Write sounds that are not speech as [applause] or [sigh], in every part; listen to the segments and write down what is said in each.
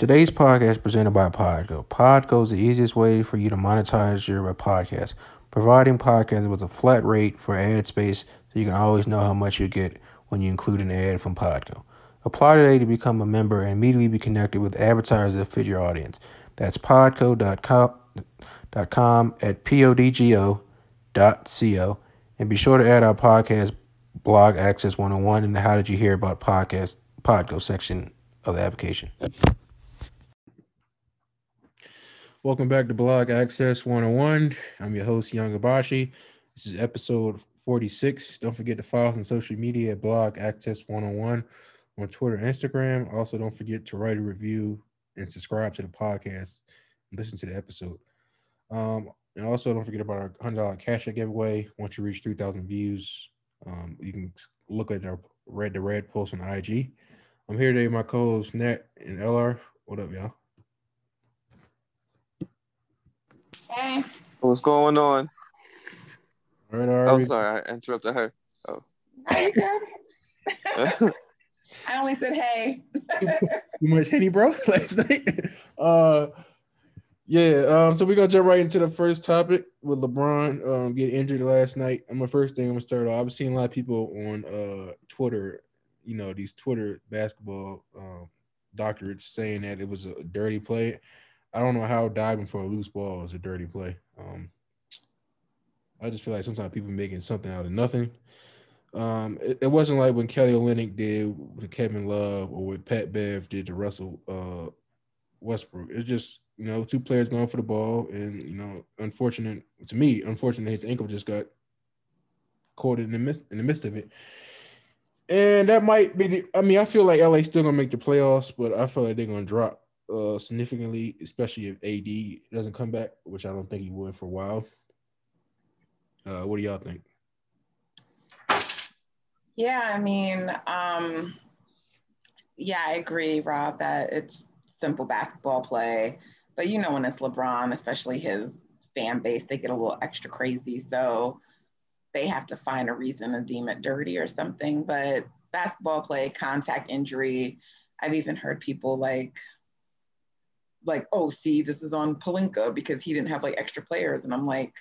Today's podcast is presented by Podgo. Podgo is the easiest way for you to monetize your podcast, providing podcasts with a flat rate for ad space so you can always know how much you get when you include an ad from Podgo. Apply today to become a member and immediately be connected with advertisers that fit your audience. That's podco.com at podgo.co. And be sure to add our podcast blog access 101 in the How Did You Hear About Podcast Podgo section of the application. Welcome back to Blog Access 101. I'm your host, Young Hibachi. This is episode 46. Don't forget to follow us on social media at Blog Access 101 on Twitter and Instagram. Also, don't forget to write a review and subscribe to the podcast and listen to the episode. Um, and also, don't forget about our $100 cash giveaway. Once you reach 3,000 views, um, you can look at our Red to Red post on IG. I'm here today with my co hosts, Nat and LR. What up, y'all? Hey. What's going on? All right, all Oh, sorry, I interrupted her. Are you good? [laughs] I only said hey. You much Henny, bro, [laughs] last night. Uh, yeah. Um, so we're gonna jump right into the first topic with LeBron um getting injured last night. And my first thing I'm gonna start off. I've seen a lot of people on uh Twitter, you know, these Twitter basketball um doctorates saying that it was a dirty play. I don't know how diving for a loose ball is a dirty play. Um, I just feel like sometimes people making something out of nothing. Um, it, it wasn't like when Kelly Olynyk did with Kevin Love or what Pat Bev did to Russell uh, Westbrook. It's just you know two players going for the ball, and you know, unfortunate to me, unfortunate his ankle just got caught in the midst in the midst of it. And that might be. The, I mean, I feel like LA still gonna make the playoffs, but I feel like they're gonna drop uh, significantly, especially if AD doesn't come back, which I don't think he would for a while. Uh, what do y'all think? Yeah, I mean, um, yeah, I agree, Rob, that it's simple basketball play. But you know, when it's LeBron, especially his fan base, they get a little extra crazy. So they have to find a reason to deem it dirty or something. But basketball play, contact injury, I've even heard people like, like, oh, see, this is on Pelinka because he didn't have like extra players. And I'm like,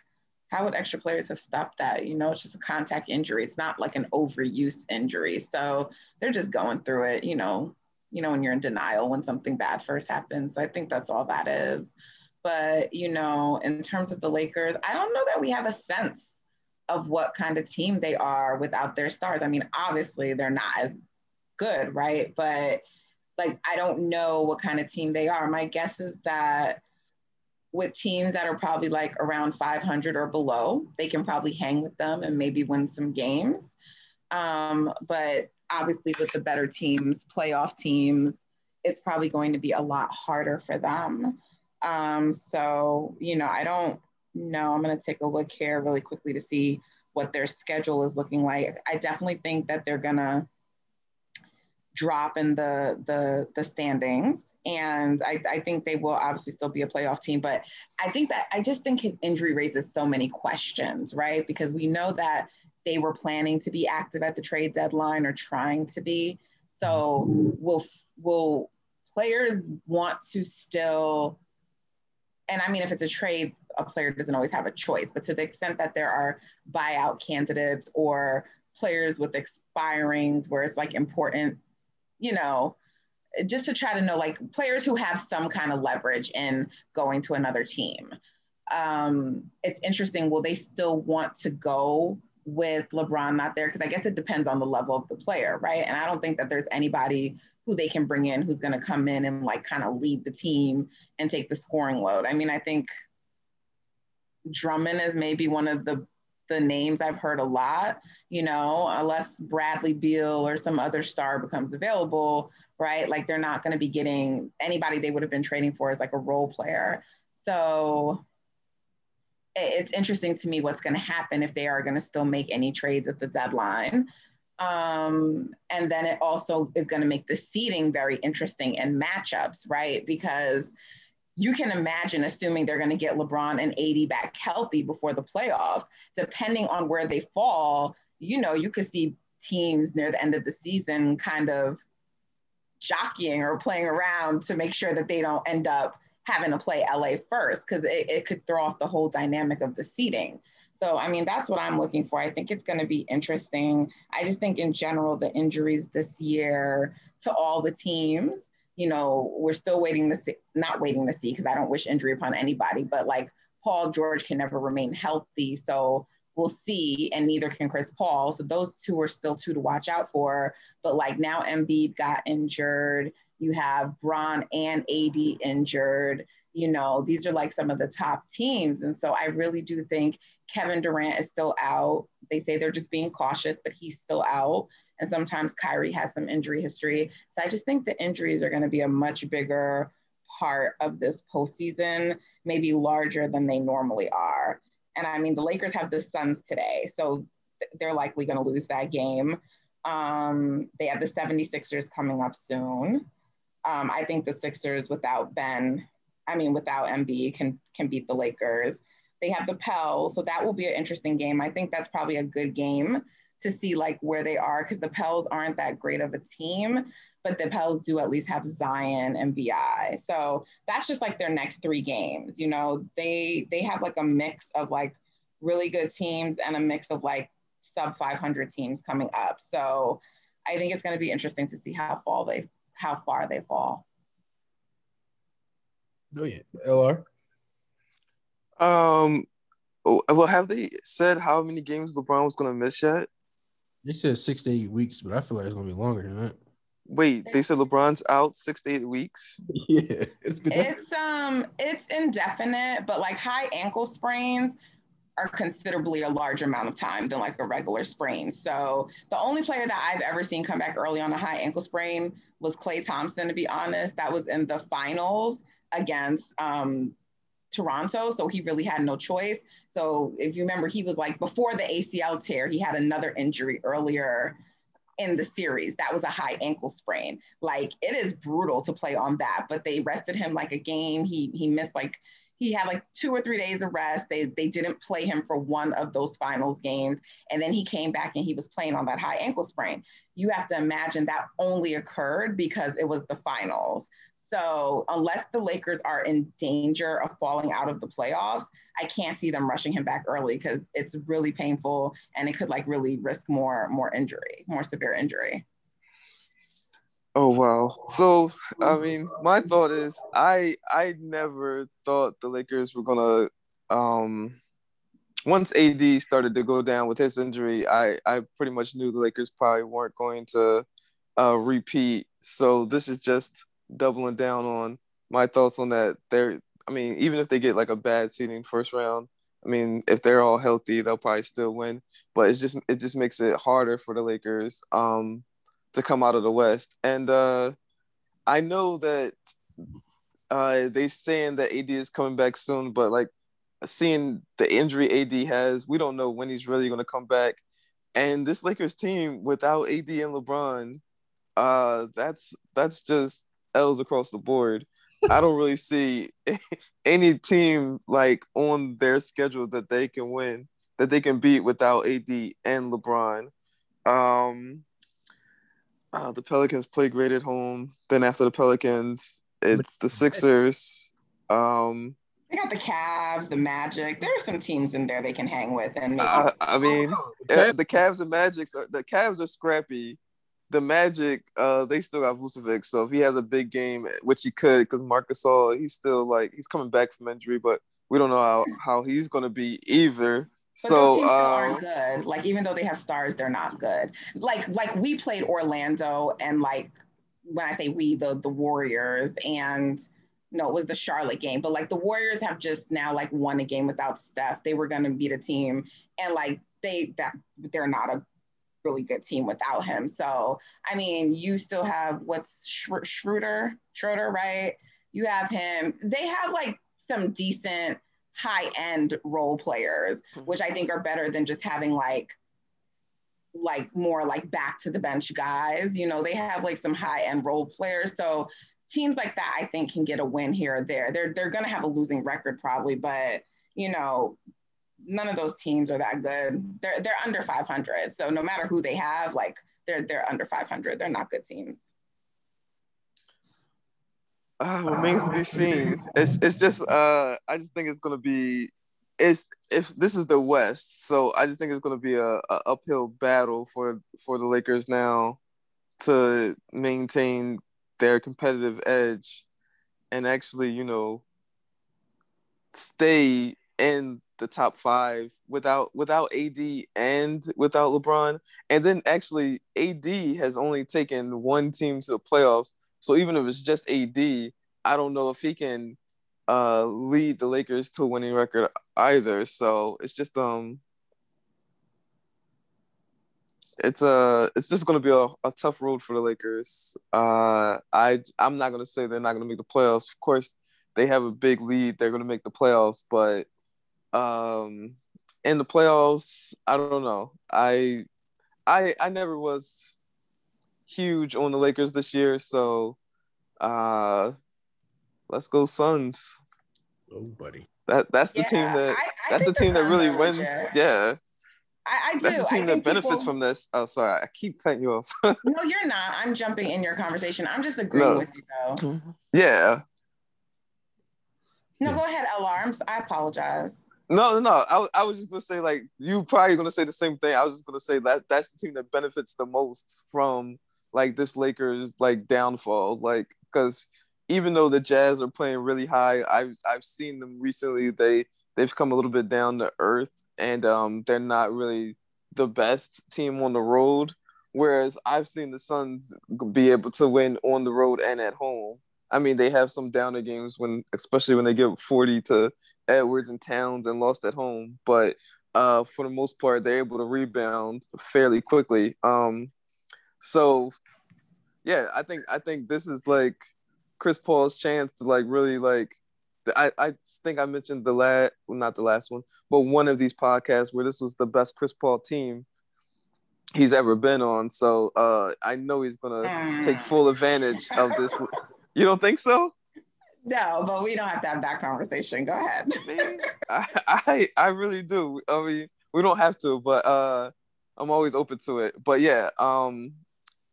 how would extra players have stopped that? You know, it's just a contact injury. It's not like an overuse injury. So they're just going through it, you know, you know, when you're in denial when something bad first happens. I think that's all that is. But, you know, in terms of the Lakers, I don't know that we have a sense of what kind of team they are without their stars. I mean, obviously they're not as good, right? But like I don't know what kind of team they are. My guess is that with teams that are probably like around 500 or below, they can probably hang with them and maybe win some games. Um, but obviously, with the better teams, playoff teams, it's probably going to be a lot harder for them. Um, so, you know, I don't know. I'm going to take a look here really quickly to see what their schedule is looking like. I definitely think that they're going to drop in the the the standings. And I, I think they will obviously still be a playoff team but i think that i just think his injury raises so many questions right? Because we know that they were planning to be active at the trade deadline or trying to be. So will will players want to still and i mean if it's a trade a player doesn't always have a choice but to the extent that there are buyout candidates or players with expirings where it's like important you know, just to try to know like players who have some kind of leverage in going to another team. Um, it's interesting. Will they still want to go with LeBron not there? Because I guess it depends on the level of the player, right? And I don't think that there's anybody who they can bring in who's going to come in and like kind of lead the team and take the scoring load. I mean, I think Drummond is maybe one of the the names I've heard a lot, you know, unless Bradley Beal or some other star becomes available, right? Like they're not going to be getting anybody they would have been trading for as like a role player. So it's interesting to me what's going to happen if they are going to still make any trades at the deadline. Um, and then it also is going to make the seeding very interesting in matchups, right? Because you can imagine assuming they're going to get LeBron and AD back healthy before the playoffs, depending on where they fall, you know, you could see teams near the end of the season kind of jockeying or playing around to make sure that they don't end up having to play LA first because it, it could throw off the whole dynamic of the seating. So, I mean, that's what I'm looking for. I think it's going to be interesting. I just think, in general, the injuries this year to all the teams, you know, we're still waiting to see, not waiting to see because I don't wish injury upon anybody, but like Paul George can never remain healthy. So, we'll see, and neither can Chris Paul. So, those two are still two to watch out for. But like now, Embiid got injured. You have Bron and AD injured you know, these are like some of the top teams. And so I really do think Kevin Durant is still out. They say they're just being cautious, but he's still out. And sometimes Kyrie has some injury history. So I just think the injuries are going to be a much bigger part of this postseason, maybe larger than they normally are. And I mean, the Lakers have the Suns today, so they're likely going to lose that game. Um, they have the 76ers coming up soon. Um, I think the Sixers without Ben I mean, without Embiid, can can beat the Lakers. They have the Pels, so that will be an interesting game. I think that's probably a good game to see like where they are because the Pels aren't that great of a team, but the Pels do at least have Zion and BI. So that's just like their next three games. You know, they they have like a mix of like really good teams and a mix of like sub 500 teams coming up. So I think it's going to be interesting to see how fall they how far they fall. Brilliant. LR. Um, well, have they said how many games LeBron was going to miss yet? They said six to eight weeks, but I feel like it's going to be longer than that. Wait, they said LeBron's out six to eight weeks. [laughs] Yeah, it's, it's um, it's indefinite, but like high ankle sprains are considerably a larger amount of time than like a regular sprain. So the only player that I've ever seen come back early on a high ankle sprain was Klay Thompson. To be honest, that was in the finals against um, Toronto, so he really had no choice. So if you remember, he was like before the ACL tear, he had another injury earlier in the series. That was a high ankle sprain. Like it is brutal to play on that, but they rested him like a game. He he missed like he had like two or three days of rest. They they didn't play him for one of those finals games, and then he came back and he was playing on that high ankle sprain. You have to imagine that only occurred because it was the finals. So unless the Lakers are in danger of falling out of the playoffs, I can't see them rushing him back early because it's really painful and it could like really risk more more injury, more severe injury. Oh wow. So I mean, my thought is I I never thought the Lakers were gonna um once AD started to go down with his injury, I I pretty much knew the Lakers probably weren't going to uh repeat. So this is just doubling down on my thoughts on that. They're, I mean, even if they get like a bad seeding first round, I mean, if they're all healthy, they'll probably still win. But it's just it just makes it harder for the Lakers um, to come out of the West. And uh, I know that uh, they saying that AD is coming back soon, but like seeing the injury AD has, we don't know when he's really going to come back. And this Lakers team without AD and LeBron, uh, that's that's just L's across the board. I don't really see [laughs] any team like on their schedule that they can win, that they can beat without AD and LeBron. Um, uh, the Pelicans play great at home. Then after the Pelicans, it's the Sixers. Um, they got the Cavs, the Magic. There are some teams in there they can hang with, and uh, I mean, oh, the Cavs and Magic. The Cavs are scrappy the Magic, uh, they still got Vucevic. So if he has a big game, which he could, because Marcus All, he's still like he's coming back from injury, but we don't know how, how he's gonna be either. But so those teams still aren't um, good. Like even though they have stars, they're not good. Like like we played Orlando and like when I say we, the the Warriors and no, it was the Charlotte game. But like the Warriors have just now like won a game without Steph. They were gonna beat a team and like they that they're not a really good team without him. So, I mean, you still have what's Schroeder, Schroeder, right? You have him. They have like some decent high end role players, mm-hmm. which I think are better than just having like like more like back to the bench guys. You know, they have like some high end role players. So teams like that I think can get a win here or there. They're they're gonna have a losing record probably, but you know, none of those teams are that good. They're they're under 500. So no matter who they have, like they're they're under 500. They're not good teams. uh, remains to be seen. It's it's just uh I just think it's gonna be it's if this is the West, so I just think it's gonna be a, a uphill battle for for the Lakers now to maintain their competitive edge and actually, you know, stay in the top five without without AD and without LeBron. And then actually AD has only taken one team to the playoffs. So even if it's just AD, I don't know if he can uh, lead the Lakers to a winning record either. So it's just um it's a uh, it's just going to be a, a tough road for the Lakers. Uh, I I'm not going to say they're not going to make the playoffs. Of course, they have a big lead. They're going to make the playoffs, but um, in the playoffs, I don't know. I I I never was huge on the Lakers this year, so uh, let's go Suns. Oh, buddy. That that's the yeah, team that I, I that's the team that really wins. Yeah. I, I do. That's the team that benefits people... from this. Oh, sorry, I keep cutting you off. [laughs] no, you're not. I'm jumping in your conversation. I'm just agreeing no. with you, though. Yeah. No, go ahead, Alarms. I apologize. No, no, no. I, I was just gonna say like you probably gonna say the same thing. I was just gonna say that that's the team that benefits the most from like this Lakers like downfall, like because even though the Jazz are playing really high, I've I've seen them recently. They they've come a little bit down to earth, and um, they're not really the best team on the road. Whereas I've seen the Suns be able to win on the road and at home. I mean, they have some downer games when, especially when they give 40 to Edwards and Towns and lost at home. But uh, for the most part, they're able to rebound fairly quickly. Um, so, yeah, I think I think this is like Chris Paul's chance to like really like. I, I think I mentioned the last, well, not the last one, but one of these podcasts where this was the best Chris Paul team he's ever been on. So uh, I know he's gonna take mm. full advantage of this. You don't think so? No, but we don't have to have that conversation. Go ahead. I, I I really do. I mean, we don't have to, but uh, I'm always open to it. But yeah, um,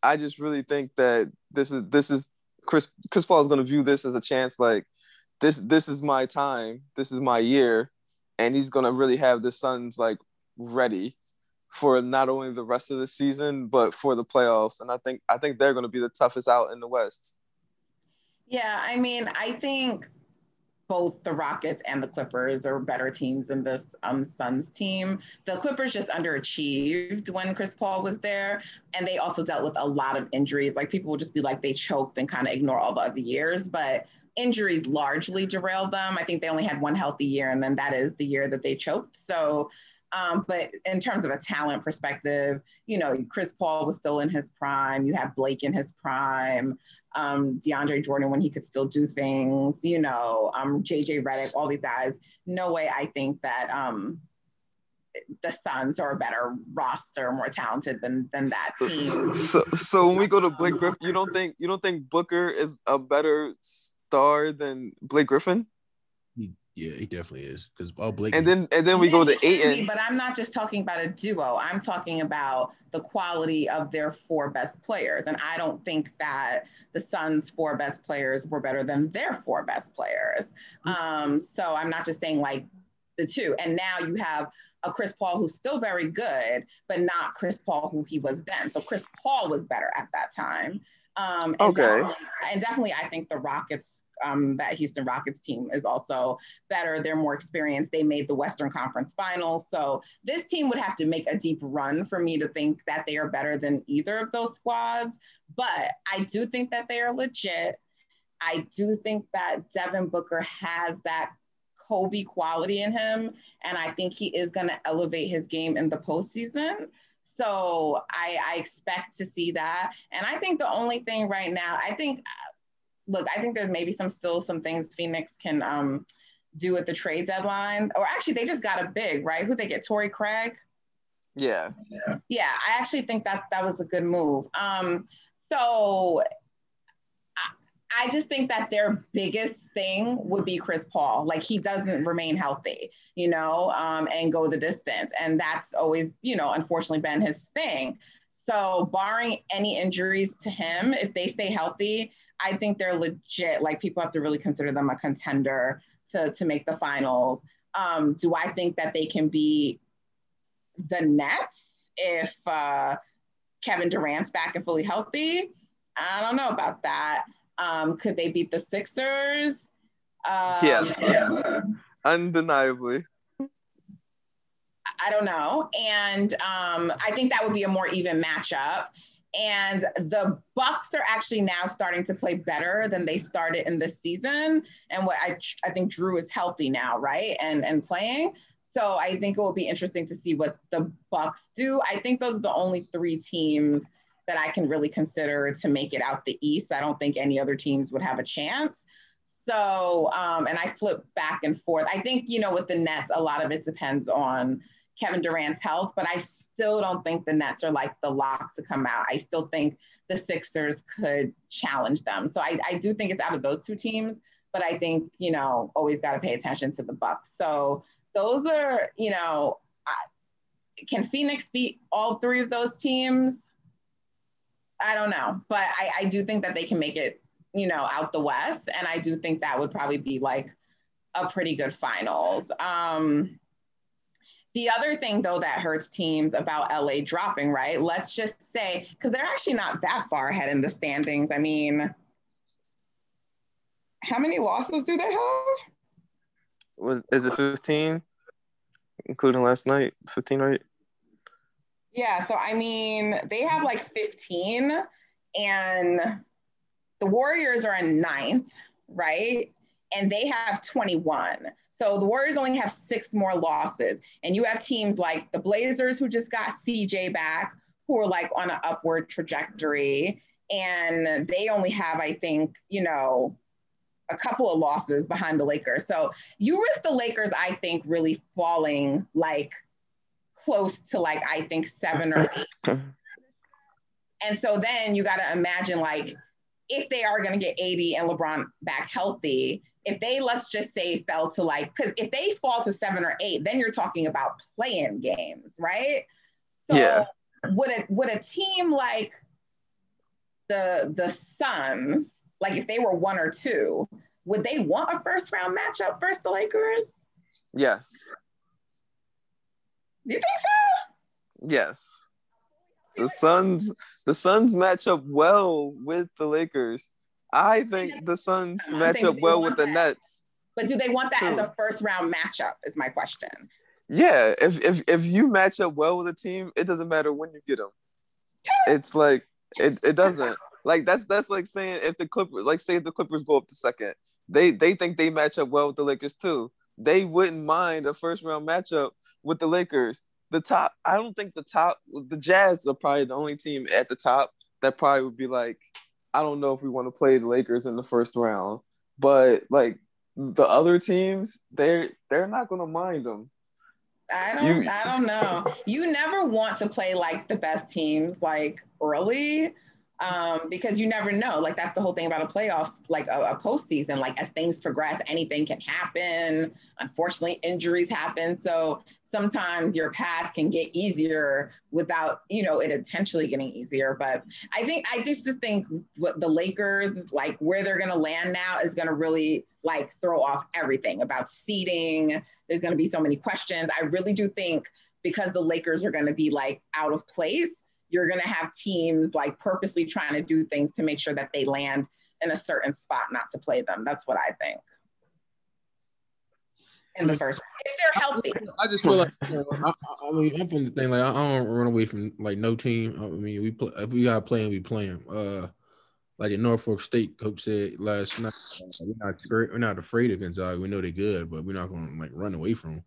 I just really think that this is this is Chris Chris Paul is going to view this as a chance. Like this this is my time. This is my year, and he's going to really have the Suns like ready for not only the rest of the season but for the playoffs. And I think I think they're going to be the toughest out in the West. Yeah, I mean, I think both the Rockets and the Clippers are better teams than this um, Suns team. The Clippers just underachieved when Chris Paul was there, and they also dealt with a lot of injuries. Like people will just be like they choked and kind of ignore all the other years, but injuries largely derailed them. I think they only had one healthy year, and then that is the year that they choked. So um, but in terms of a talent perspective, you know, Chris Paul was still in his prime. You have Blake in his prime. Um, DeAndre Jordan when he could still do things. You know, um, JJ Redick, all these guys. No way. I think that um, the Suns are a better roster, more talented than than that team. So, so when we go to Blake Griffin, you don't think you don't think Booker is a better star than Blake Griffin? Yeah, he definitely is because all Blake. And then and then we go to Ayton. But I'm not just talking about a duo. I'm talking about the quality of their four best players, and I don't think that the Suns' four best players were better than their four best players. Mm-hmm. Um, so I'm not just saying like the two. And now you have a Chris Paul who's still very good, but not Chris Paul who he was then. So Chris Paul was better at that time. Um, and okay. Definitely, and definitely, I think the Rockets um, that Houston Rockets team is also better. They're more experienced. They made the Western Conference Finals. So this team would have to make a deep run for me to think that they are better than either of those squads. But I do think that they are legit. I do think that Devin Booker has that Kobe quality in him. And I think he is going to elevate his game in the postseason. So I, I, expect to see that. And I think the only thing right now, I think look, I think there's maybe some still some things Phoenix can um, do at the trade deadline. Or actually, they just got a big right. Who they get? Torrey Craig. Yeah. Yeah, I actually think that that was a good move. Um, so I just think that their biggest thing would be Chris Paul. Like he doesn't remain healthy, you know, um, and go the distance. And that's always, you know, unfortunately been his thing. So, barring any injuries to him, if they stay healthy, I think they're legit. Like, people have to really consider them a contender to, to make the finals. Um, do I think that they can be the Nets if uh, Kevin Durant's back and fully healthy? I don't know about that. Um, could they beat the Sixers? Um, yes, undeniably. I don't know. And um, I think that would be a more even matchup. And the Bucks are actually now starting to play better than they started in this season. And what I I think Jrue is healthy now, right? And and playing. So I think it will be interesting to see what the Bucks do. I think those are the only three teams that I can really consider to make it out the East. I don't think any other teams would have a chance. So, um, and I flip back and forth. I think, you know, with the Nets, a lot of it depends on Kevin Durant's health, but I still don't think the Nets are like the lock to come out. I still think the Sixers could challenge them. So I, I do think it's out of those two teams, but I think, you know, always got to pay attention to the Bucks. So those are, you know, can Phoenix beat all three of those teams? I don't know, but I, I do think that they can make it, you know, out the West. And I do think that would probably be like a pretty good finals. Um, the other thing, though, that hurts teams about LA dropping, right? Let's just say, because they're actually not that far ahead in the standings. I mean, how many losses do they have? Was is it 15, including last night? 15, right? Yeah. So I mean, they have like 15, and the Warriors are in ninth, right? And they have 21. So the Warriors only have six more losses. And you have teams like the Blazers, who just got CJ back, who are like on an upward trajectory. And they only have, I think, you know, a couple of losses behind the Lakers. So you risk the Lakers, I think, really falling like close to like, I think, seven or eight. [laughs] and so then you got to imagine like, if they are going to get AD and LeBron back healthy, if they let's just say fell to like because if they fall to seven or eight, then you're talking about playing games, right? So yeah. would a would a team like the the Suns, like if they were one or two, would they want a first round matchup versus the Lakers? Yes. You think so? Yes. The Suns the Suns match up well with the Lakers. I think the Suns match up well with the Nets. But do they want that too. as a first round matchup? Is my question. Yeah, if if if you match up well with a team, it doesn't matter when you get them. it's like it, it doesn't. Like that's that's like saying if the Clippers, like say if the Clippers go up to second, they they think they match up well with the Lakers too. They wouldn't mind a first round matchup with the Lakers. The top, I don't think the top, the Jazz are probably the only team at the top that probably would be like, I don't know if we want to play the Lakers in the first round, but like the other teams, they're they're not gonna mind them. I don't you, I don't know. You never want to play like the best teams like early um, because you never know. Like that's the whole thing about a playoffs, like a, a postseason. Like as things progress, anything can happen. Unfortunately, injuries happen. So sometimes your path can get easier without, you know, it intentionally getting easier. But I think I just think what the Lakers, like where they're gonna land now, is gonna really like throw off everything about seating. There's gonna be so many questions. I really do think because the Lakers are gonna be like out of place you're going to have teams like purposely trying to do things to make sure that they land in a certain spot not to play them. That's what I think. In the first, if they're healthy, I just feel like you know, I, I, mean, I'm from the thing like I, don't run away from like no team. I mean, we play if we got playing, we play them. Uh, like at Norfolk State, coach said last night, we're not scared, we're not afraid of Gonzaga. We know they're good, but we're not going to like run away from them.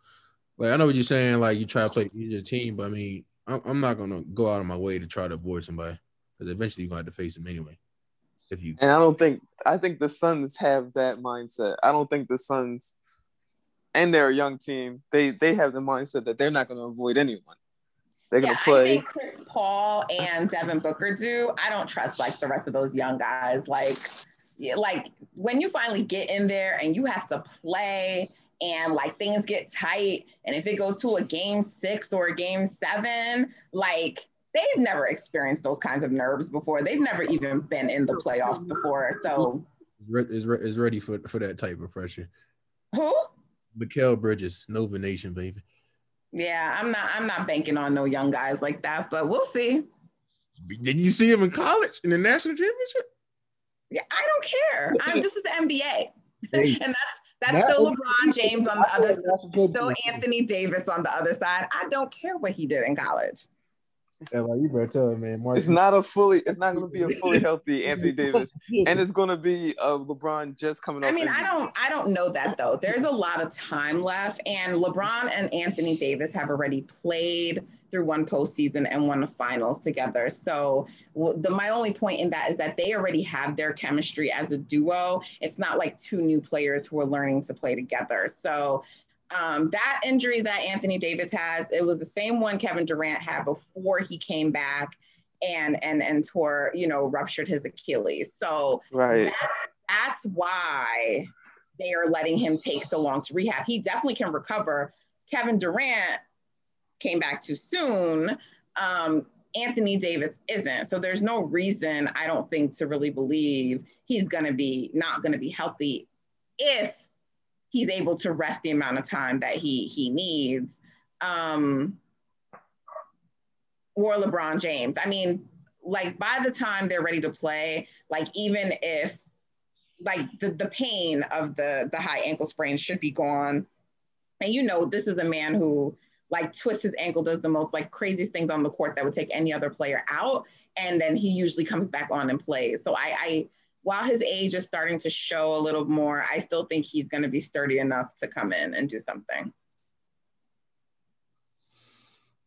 Like I know what you're saying. Like you try to play your team, but I mean, I'm not gonna go out of my way to try to avoid somebody because eventually you're gonna have to face them anyway. If you and I don't think I think the Suns have that mindset. I don't think the Suns and they're a young team. They they have the mindset that they're not gonna avoid anyone. They're yeah, gonna play. I think Chris Paul and Devin Booker do. I don't trust like the rest of those young guys. Like, like when you finally get in there and you have to play and like things get tight and if it goes to a game six or a game seven like they they've never experienced those kinds of nerves before. They've never even been in the playoffs before. So is is ready for for that type of pressure. Who? Mikal Bridges, Nova Nation, baby. Yeah, I'm not. I'm not banking on no young guys like that, but we'll see. Did you see him in college in the national championship? Yeah, I don't care. I'm, this is the NBA, [laughs] and that's that's that still LeBron James on the other side, still Anthony Davis on the other side. I don't care what he did in college. Yeah, like you better tell him, man. It's not a fully. It's not going to be a fully [laughs] healthy Anthony Davis, [laughs] and it's going to be a LeBron just coming off. I mean, I don't. I don't know that though. There's a lot of time left, and LeBron and Anthony Davis have already played through one postseason and one finals together. So the my only point in that is that they already have their chemistry as a duo. It's not like two new players who are learning to play together. So um, that injury that Anthony Davis has, it was the same one Kevin Durant had before he came back and and and tore, you know, ruptured his Achilles. So right. That's, that's why they are letting him take so long to rehab. He definitely can recover. Kevin Durant came back too soon. Um, Anthony Davis isn't. So there's no reason, I don't think, to really believe he's going to be not going to be healthy if he's able to rest the amount of time that he he needs. Um, or LeBron James. I mean, like by the time they're ready to play, like even if like the, the pain of the the high ankle sprain should be gone. And you know, this is a man who like twists his ankle, does the most like craziest things on the court that would take any other player out. And then he usually comes back on and plays. So I, I while his age is starting to show a little more, I still think he's going to be sturdy enough to come in and do something.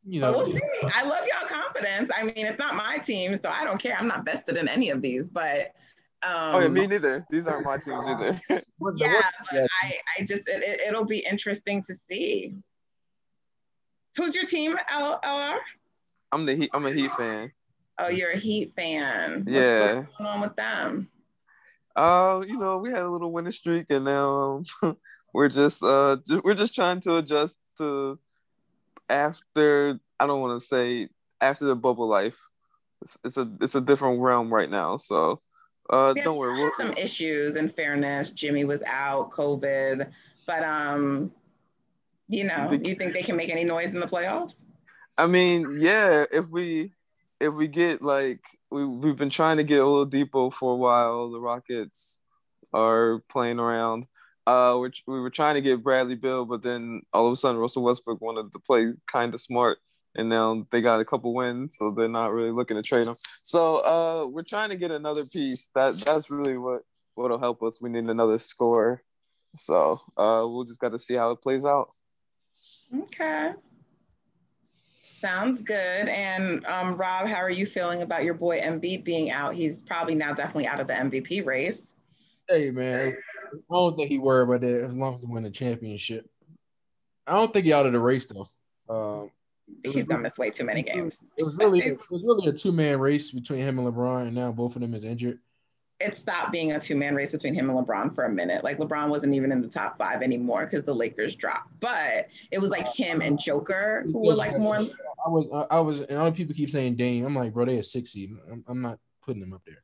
You know, we'll see. I love y'all confidence. I mean, it's not my team, so I don't care. I'm not vested in any of these, but um, oh yeah, me neither. These aren't my teams either. yeah, but I, I just it, it, will be interesting to see. Who's your team, L- LR? I'm the Heat. I'm a Heat fan. Oh, you're a Heat fan. Yeah. What's going on with them? Uh, you know, we had a little winning streak, and now um, [laughs] we're just uh we're just trying to adjust to after. I don't want to say after the bubble life. It's, it's, a it's a different realm right now. So, uh, yeah, don't worry. We'll some issues. In fairness, Jimmy was out, COVID, but um, you know, you think they can make any noise in the playoffs? I mean, yeah, if we if we get like we we've been trying to get a little Depot for a while. The Rockets are playing around. Uh, we we were trying to get Bradley Beal, but then all of a sudden Russell Westbrook wanted to play kind of smart, and now they got a couple wins, so they're not really looking to trade him. So uh, we're trying to get another piece. That that's really what what'll help us. We need another score. So uh, we'll just got to see how it plays out. Okay. Sounds good. And um, Rob, how are you feeling about your boy Embiid being out? He's probably now definitely out of the MVP race. Hey man, I don't think he worried about that as long as he win the championship. I don't think he out of the race though. Um, He's gonna miss way too many games. It was really [laughs] it was really a two man race between him and LeBron, and now both of them is injured it stopped being a two man race between him and LeBron for a minute. Like LeBron wasn't even in the top five anymore because the Lakers dropped. But it was like him and Joker who were like more. I was, I was, and other people keep saying Dame. I'm like, bro, they are six seed. I'm, I'm not putting them up there.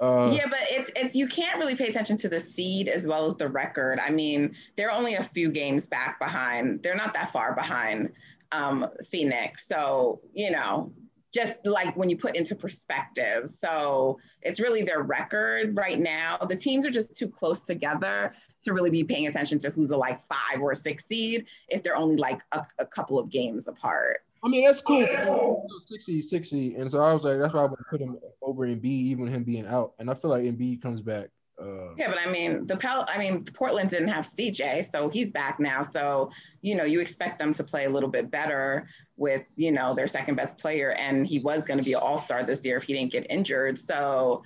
Uh, yeah, but it's it's you can't really pay attention to the seed as well as the record. I mean, they're only a few games back behind. They're not that far behind um, Phoenix. So you know, just like when you put into perspective. So it's really their record right now. The teams are just too close together to really be paying attention to who's a like five or six seed if they're only like a, a couple of games apart. I mean, that's cool. 60, 60. And so I was like, that's why I would put him over Embiid, even him being out. And I feel like Embiid comes back uh, yeah, but I mean, the Pel, I mean, Portland didn't have CJ, so he's back now. So you know, you expect them to play a little bit better with you know their second best player, and he was going to be an All Star this year if he didn't get injured. So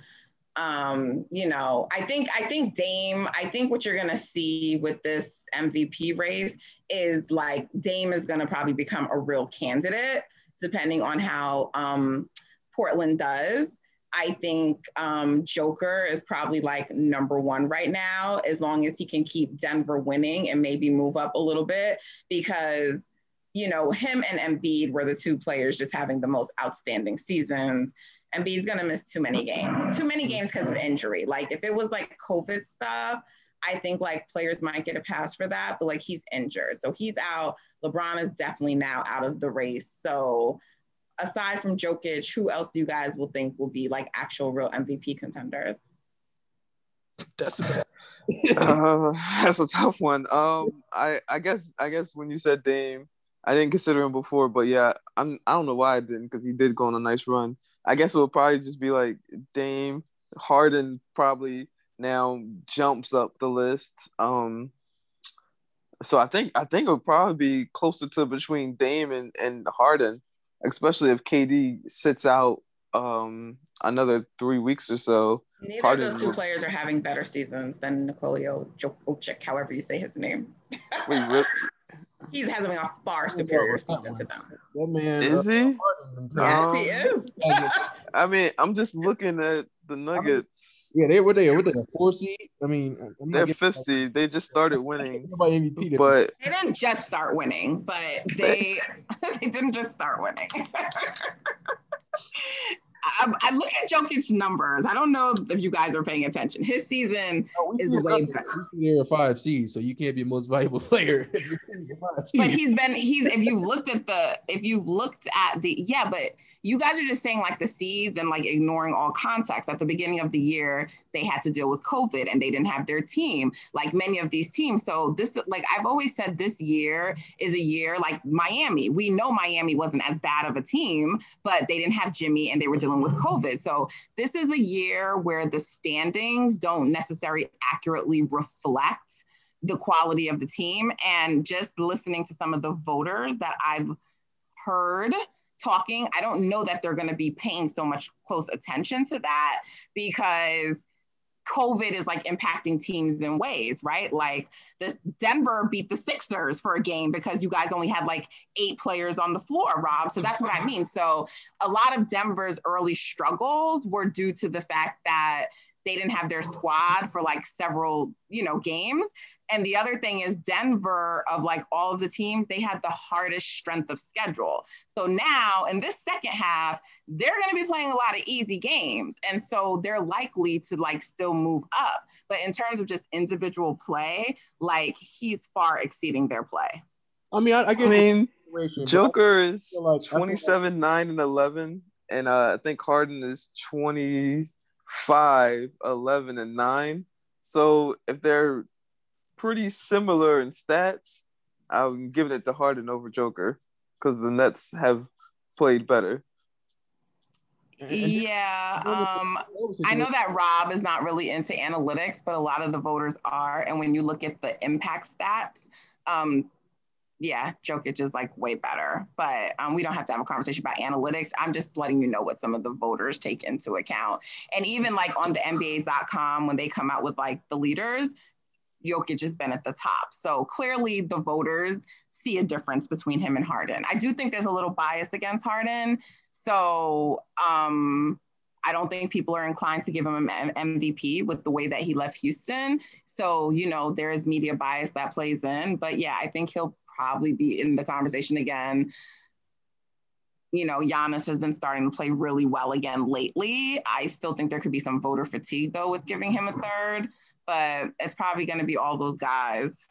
um, you know, I think I think Dame. I think what you're going to see with this MVP race is like Dame is going to probably become a real candidate, depending on how um, Portland does. I think um, Joker is probably like number one right now, as long as he can keep Denver winning and maybe move up a little bit. Because you know, him and Embiid were the two players just having the most outstanding seasons. Embiid's gonna miss too many games, too many games because of injury. Like if it was like COVID stuff, I think like players might get a pass for that, but like he's injured. So he's out. LeBron is definitely now out of the race. So aside from Jokic, who else do you guys will think will be like actual real MVP contenders? That's a [laughs] uh, that's a tough one. Um, I I guess I guess when you said Dame, I didn't consider him before, but yeah, I'm I don't know why I didn't because he did go on a nice run. I guess it would probably just be like Dame, Harden probably now jumps up the list. Um, so I think I think it would probably be closer to between Dame and, and Harden, especially if KD sits out um another three weeks or so. Neither Harden of those two players are having better seasons than Nikola Jokic, however you say his name. Wait, really? [laughs] He's having a far superior season to them. That man is uh, he? Yes, he is. [laughs] I mean, I'm just looking at the Nuggets. Yeah, they were they were they a four seed. I mean, they're fifth seed. They just started winning. MVP, but they didn't just start winning, but [laughs] they [laughs] they didn't just start winning. [laughs] I, I, look at Jokic's numbers. I don't know if you guys are paying attention. His season no, is way better. You're a five seed, so you can't be most valuable [laughs] player. but he's been he's if you've looked at the if you've looked at the yeah, but you guys are just saying like the seeds and like ignoring all context. At the beginning of the year, they had to deal with COVID and they didn't have their team, like many of these teams. So this like I've always said this year is a year like Miami. We know Miami wasn't as bad of a team, but they didn't have Jimmy and they were dealing with COVID. So this is a year where the standings don't necessarily accurately reflect the quality of the team. And just listening to some of the voters that I've heard talking, I don't know that they're going to be paying so much close attention to that because COVID is like impacting teams in ways, right? Like this Denver beat the Sixers for a game because you guys only had like eight players on the floor, Rob. So that's what I mm-hmm. mean. So a lot of Denver's early struggles were due to the fact that they didn't have their squad for like several, you know, games. And the other thing is Denver of like all of the teams, they had the hardest strength of schedule. So now in this second half, they're going to be playing a lot of easy games. And so they're likely to like still move up. But in terms of just individual play, like he's far exceeding their play. I mean, I, I, I mean, Joker is like, 27, 9, and 11. And uh, I think Harden is 20 five, 11, and nine. So if they're pretty similar in stats, I'm giving it to Harden over Joker because the Nets have played better. Yeah, [laughs] um, I know that Rob is not really into analytics, but a lot of the voters are. And when you look at the impact stats, um, yeah, Jokic is like way better, but um, we don't have to have a conversation about analytics. I'm just letting you know what some of the voters take into account. And even like on the NBA.com, when they come out with like the leaders, Jokic has been at the top. So clearly the voters see a difference between him and Harden. I do think there's a little bias against Harden. So um, I don't think people are inclined to give him an MVP with the way that he left Houston. So, you know, there is media bias that plays in. But yeah, I think he'll probably be in the conversation again. You know, Giannis has been starting to play really well again lately. I still think there could be some voter fatigue though with giving him a third, but it's probably going to be all those guys.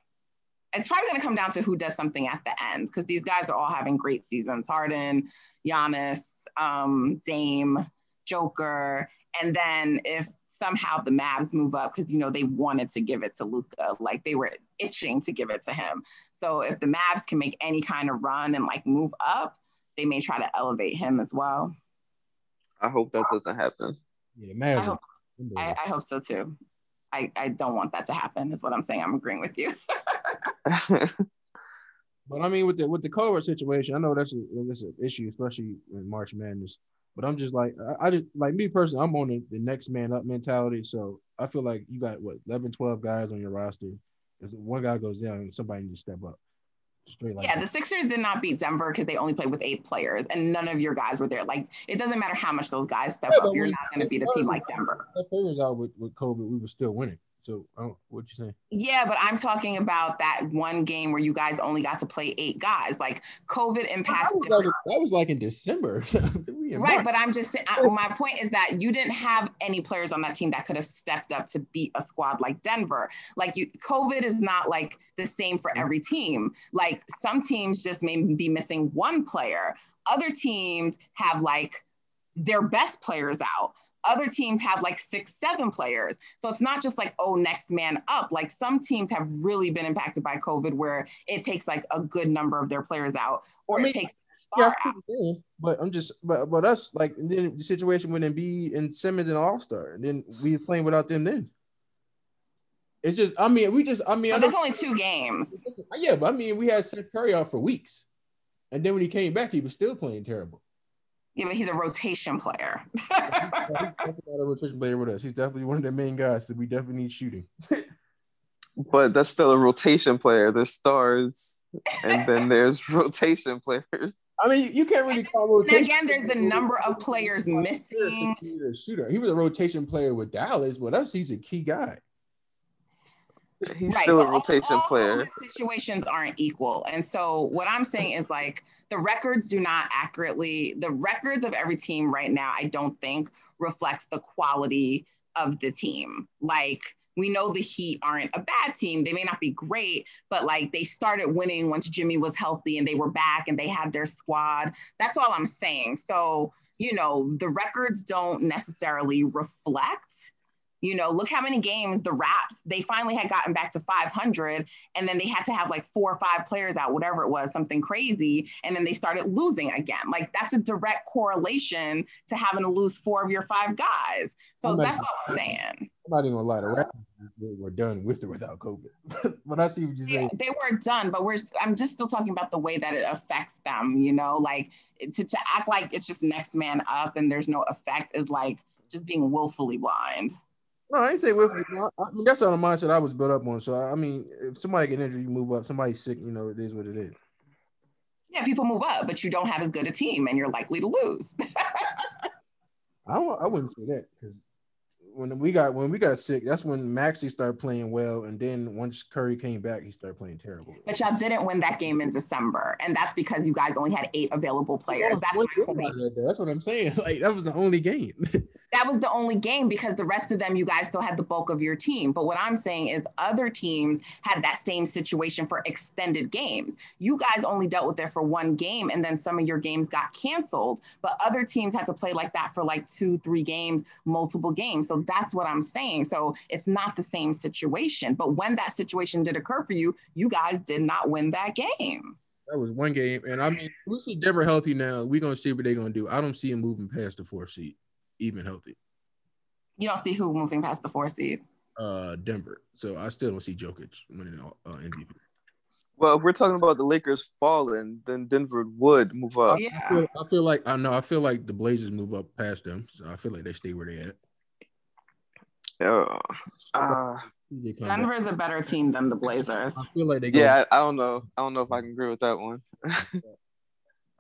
It's probably going to come down to who does something at the end because these guys are all having great seasons. Harden, Giannis, um, Dame, Joker, and then if somehow the Mavs move up because you know they wanted to give it to Luka, like they were itching to give it to him. So if the Mavs can make any kind of run and like move up, they may try to elevate him as well. I hope that doesn't happen. Yeah, Mavs. I hope, I, I hope so too. I, I don't want that to happen. Is what I'm saying. I'm agreeing with you. [laughs] but I mean, with the with the COVID situation, I know that's a that's an issue, especially in March Madness. But I'm just like I, I just like me personally, I'm on the, the next man up mentality. So I feel like you got what 11, 12 guys on your roster if one guy goes down, somebody needs to step up. Straight like yeah, that. the Sixers did not beat Denver because they only played with eight players, and none of your guys were there. Like it doesn't matter how much those guys step yeah, up, you're not going to beat a team like Denver. If was out with, with COVID, we were still winning. So what you saying? Yeah, but I'm talking about that one game where you guys only got to play eight guys. Like COVID impacts. That was, like, that was like in December. [laughs] right, March. but I'm just saying. My point is that you didn't have any players on that team that could have stepped up to beat a squad like Denver. Like you, COVID is not like the same for every team. Like some teams just may be missing one player. Other teams have like their best players out other teams have like six, seven players. So it's not just like, oh, next man up. Like some teams have really been impacted by COVID where it takes like a good number of their players out or I mean, it takes yeah, but I'm just but but us like then the situation with Embiid and Simmons and All Star, and then we playing without them. Then it's just I mean we just I mean but that's only two games. [laughs] Yeah, but I mean we had Seth Curry out for weeks, and then when he came back, he was still playing terrible. Yeah, but he's a rotation player. [laughs] he's definitely not a rotation player with us. He's definitely one of the main guys that we definitely need shooting. [laughs] but that's still a rotation player. There's stars, and then [laughs] there's rotation players. I mean, you can't really call rotation. And again, there's the number of players missing. Shooter. He was a rotation player with Dallas. With us, he's a key guy he's right. still a rotation all, player. All situations aren't equal. And so what I'm saying is like the records do not accurately, the records of every team right now, I don't think reflects the quality of the team. Like we know the Heat aren't a bad team. They may not be great, but like they started winning once Jimmy was healthy and they were back and they had their squad. That's all I'm saying. So, you know, the records don't necessarily reflect you know, look how many games the Raps, they finally had gotten back to 500 and then they had to have like four or five players out, whatever it was, something crazy. And then they started losing again. Like that's a direct correlation to having to lose four of your five guys. So that's all I'm saying. I'm not even gonna lie, the uh, Raps were done with or without COVID. [laughs] but I see what you're saying. Yeah, they were done, but we're, I'm just still talking about the way that it affects them, you know, like to, to act like it's just next man up and there's no effect is like just being willfully blind. No, I ain't say with. I mean, that's all the mindset I was built up on. So I mean, if somebody get injured, you move up. Somebody's sick, you know, it is what it is. Yeah, people move up, but you don't have as good a team, and you're likely to lose. [laughs] I I wouldn't say that because when we got when we got sick, that's when Maxey started playing well, and then once Curry came back, he started playing terrible. But y'all didn't win that game in December, and that's because you guys only had eight available players. That's, that's what I'm saying. [laughs] Like that was the only game. [laughs] that was the only game because the rest of them you guys still had the bulk of your team. But what I'm saying is other teams had that same situation for extended games. You guys only dealt with it for one game, and then some of your games got canceled. But other teams had to play like that for like two, three games, multiple games. So that's what I'm saying. So it's not the same situation. But when that situation did occur for you, you guys did not win that game. That was one game. And I mean, we see Denver healthy now. We're gonna see what they're gonna do. I don't see him moving past the fourth seed, even healthy. You don't see who moving past the four seed. Uh Denver. So I still don't see Jokic winning uh, MVP. Well, if we're talking about the Lakers falling, then Denver would move up. Yeah. I feel, I feel like I know. I feel like the Blazers move up past them, so I feel like they stay where they at. Yeah. Uh, Denver is a better team than the Blazers. I feel like they. Yeah, I, I, don't know. I don't know if I can agree with that one. [laughs]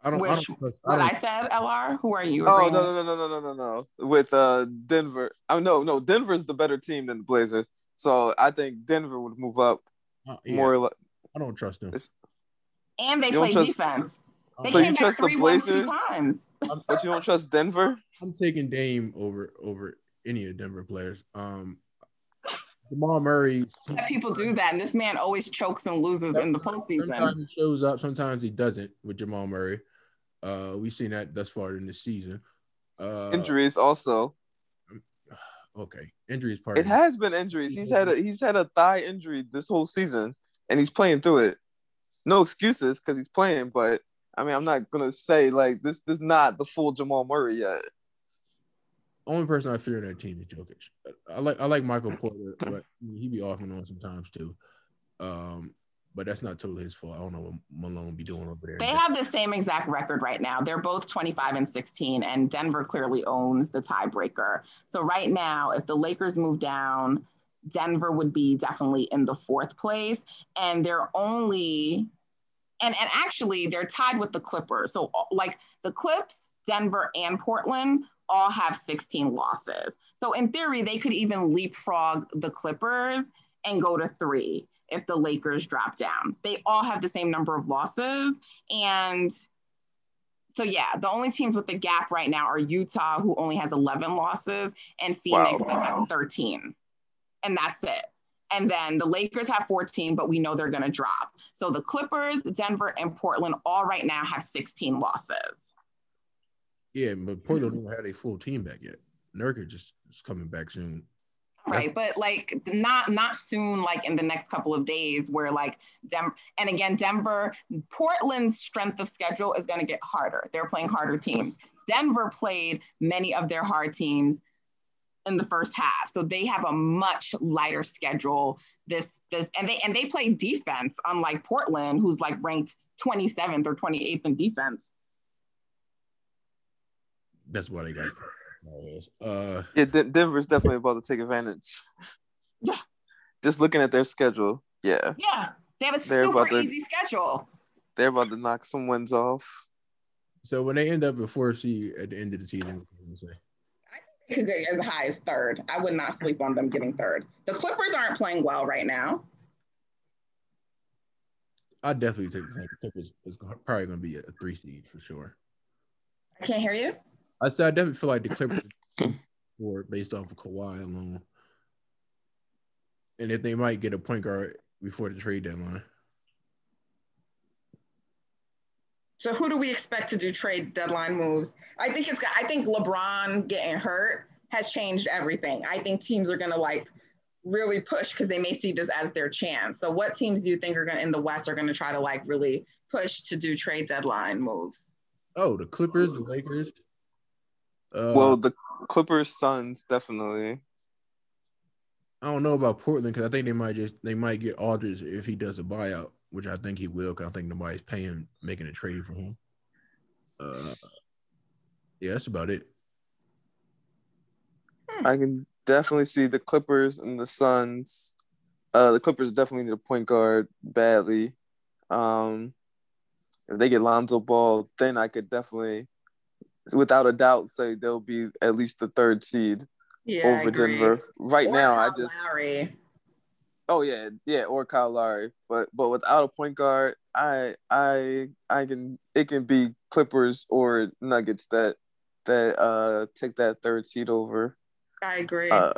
I don't. Which, I don't, what I, don't, I said, LR. Who are you? Oh no no no no no no no no. With uh Denver. Oh no no. Denver's the better team than the Blazers. So I think Denver would move up uh, yeah. more. Like, I don't trust them. And they play trust, defense. They so you trust the Blazers? Times. but you don't trust Denver? I'm taking Dame over over any of Denver players. Um, Jamal Murray. People do that, and this man always chokes and loses in the postseason. Sometimes he shows up, sometimes he doesn't with Jamal Murray. Uh, we've seen that thus far in the season. Uh, injuries also. [sighs] Okay, injuries part. It has been injuries. He's had a he's had a thigh injury this whole season, and he's playing through it. No excuses because he's playing, but I mean, I'm not gonna say like this. This is not the full Jamal Murray yet only person I fear in that team is Jokic. I like I like Michael Porter, [laughs] but he be off and on sometimes too. Um, but that's not totally his fault. I don't know what Malone be doing over there. They have the same exact record right now. They're both 25 and 16, and Denver clearly owns the tiebreaker. So right now, if the Lakers move down, Denver would be definitely in the fourth place, and they're only and and actually they're tied with the Clippers. So like the Clips, Denver, and Portland all have 16 losses. So in theory, they could even leapfrog the Clippers and go to three if the Lakers drop down. They all have the same number of losses. And so, yeah, the only teams with the gap right now are Utah, who only has 11 losses, and Phoenix, wow. that has 13. And that's it. And then the Lakers have 14, but we know they're going to drop. So the Clippers, Denver, and Portland all right now have 16 losses. Yeah, but Portland hmm. don't have a full team back yet. Nurkic just is coming back soon. Right but like not not soon like in the next couple of days where like denver and again denver portland's strength of schedule is going to get harder. They're playing harder teams. Denver played many of their hard teams in the first half so they have a much lighter schedule this this and they and they play defense unlike portland who's like ranked 27th or 28th in defense that's what i got uh, yeah, D- Denver's definitely about to take advantage. Yeah. Just looking at their schedule, yeah. Yeah, they have a they're super to, easy schedule. They're about to knock some wins off. So when they end up before she at the end of the season. I think they could get as high as third. I would not sleep on them getting third. The Clippers aren't playing well right now. I definitely take the Clippers is probably going to be a three seed for sure. I can't hear you. I said I definitely feel like the Clippers [laughs] for based off of Kawhi alone, and if they might get a point guard before the trade deadline. So who do we expect to do trade deadline moves? I think it's I think LeBron getting hurt has changed everything. I think teams are gonna like really push because they may see this as their chance. So what teams do you think are gonna in the West are gonna try to like really push to do trade deadline moves? Oh, the Clippers, the Lakers, uh, well, the Clippers, Suns, definitely. I don't know about Portland because I think they might just they might get Aldridge if he does a buyout, which I think he will. Because I think nobody's paying making a trade for him. Uh, yeah, that's about it. I can definitely see the Clippers and the Suns. Uh, the Clippers definitely need a point guard badly. Um, if they get Lonzo Ball, then I could definitely without a doubt say they'll be at least the third seed yeah, over Denver. Right or now, Kyle I just Lowry. Oh yeah, yeah, or Kyle Lowry. But but without a point guard, I I I can it can be Clippers or Nuggets that that uh take that third seed over. I agree. Uh,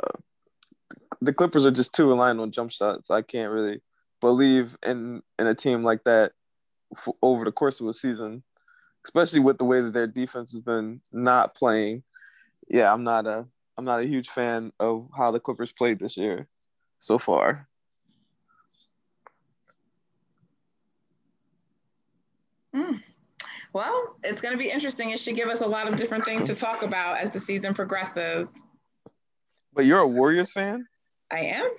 the Clippers are just too reliant on jump shots. I can't really believe in in a team like that f- over the course of a season especially with the way that their defense has been not playing. Yeah, I'm not a I'm not a huge fan of how the Clippers played this year so far. Mm. Well, it's going to be interesting. It should give us a lot of different things to talk about as the season progresses. But you're a Warriors fan? I am.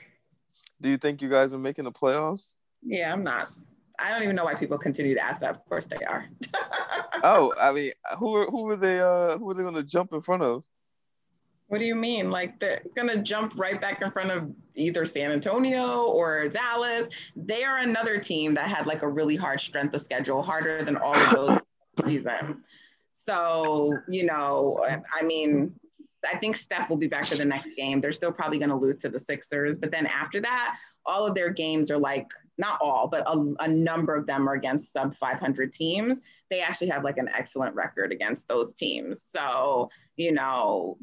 Do you think you guys are making the playoffs? Yeah, I'm not. I don't even know why people continue to ask that. Of course they are. [laughs] oh, I mean, who are who are they? Uh, who are they going to jump in front of? What do you mean? Like they're gonna jump right back in front of either San Antonio or Dallas? They are another team that had like a really hard strength of schedule, harder than all of those [coughs] season. So you know, I mean, I think Steph will be back for the next game. They're still probably going to lose to the Sixers. But then after that, all of their games are like, not all, but a, a, number of them are against sub 500 teams. They actually have like an excellent record against those teams. So, you know,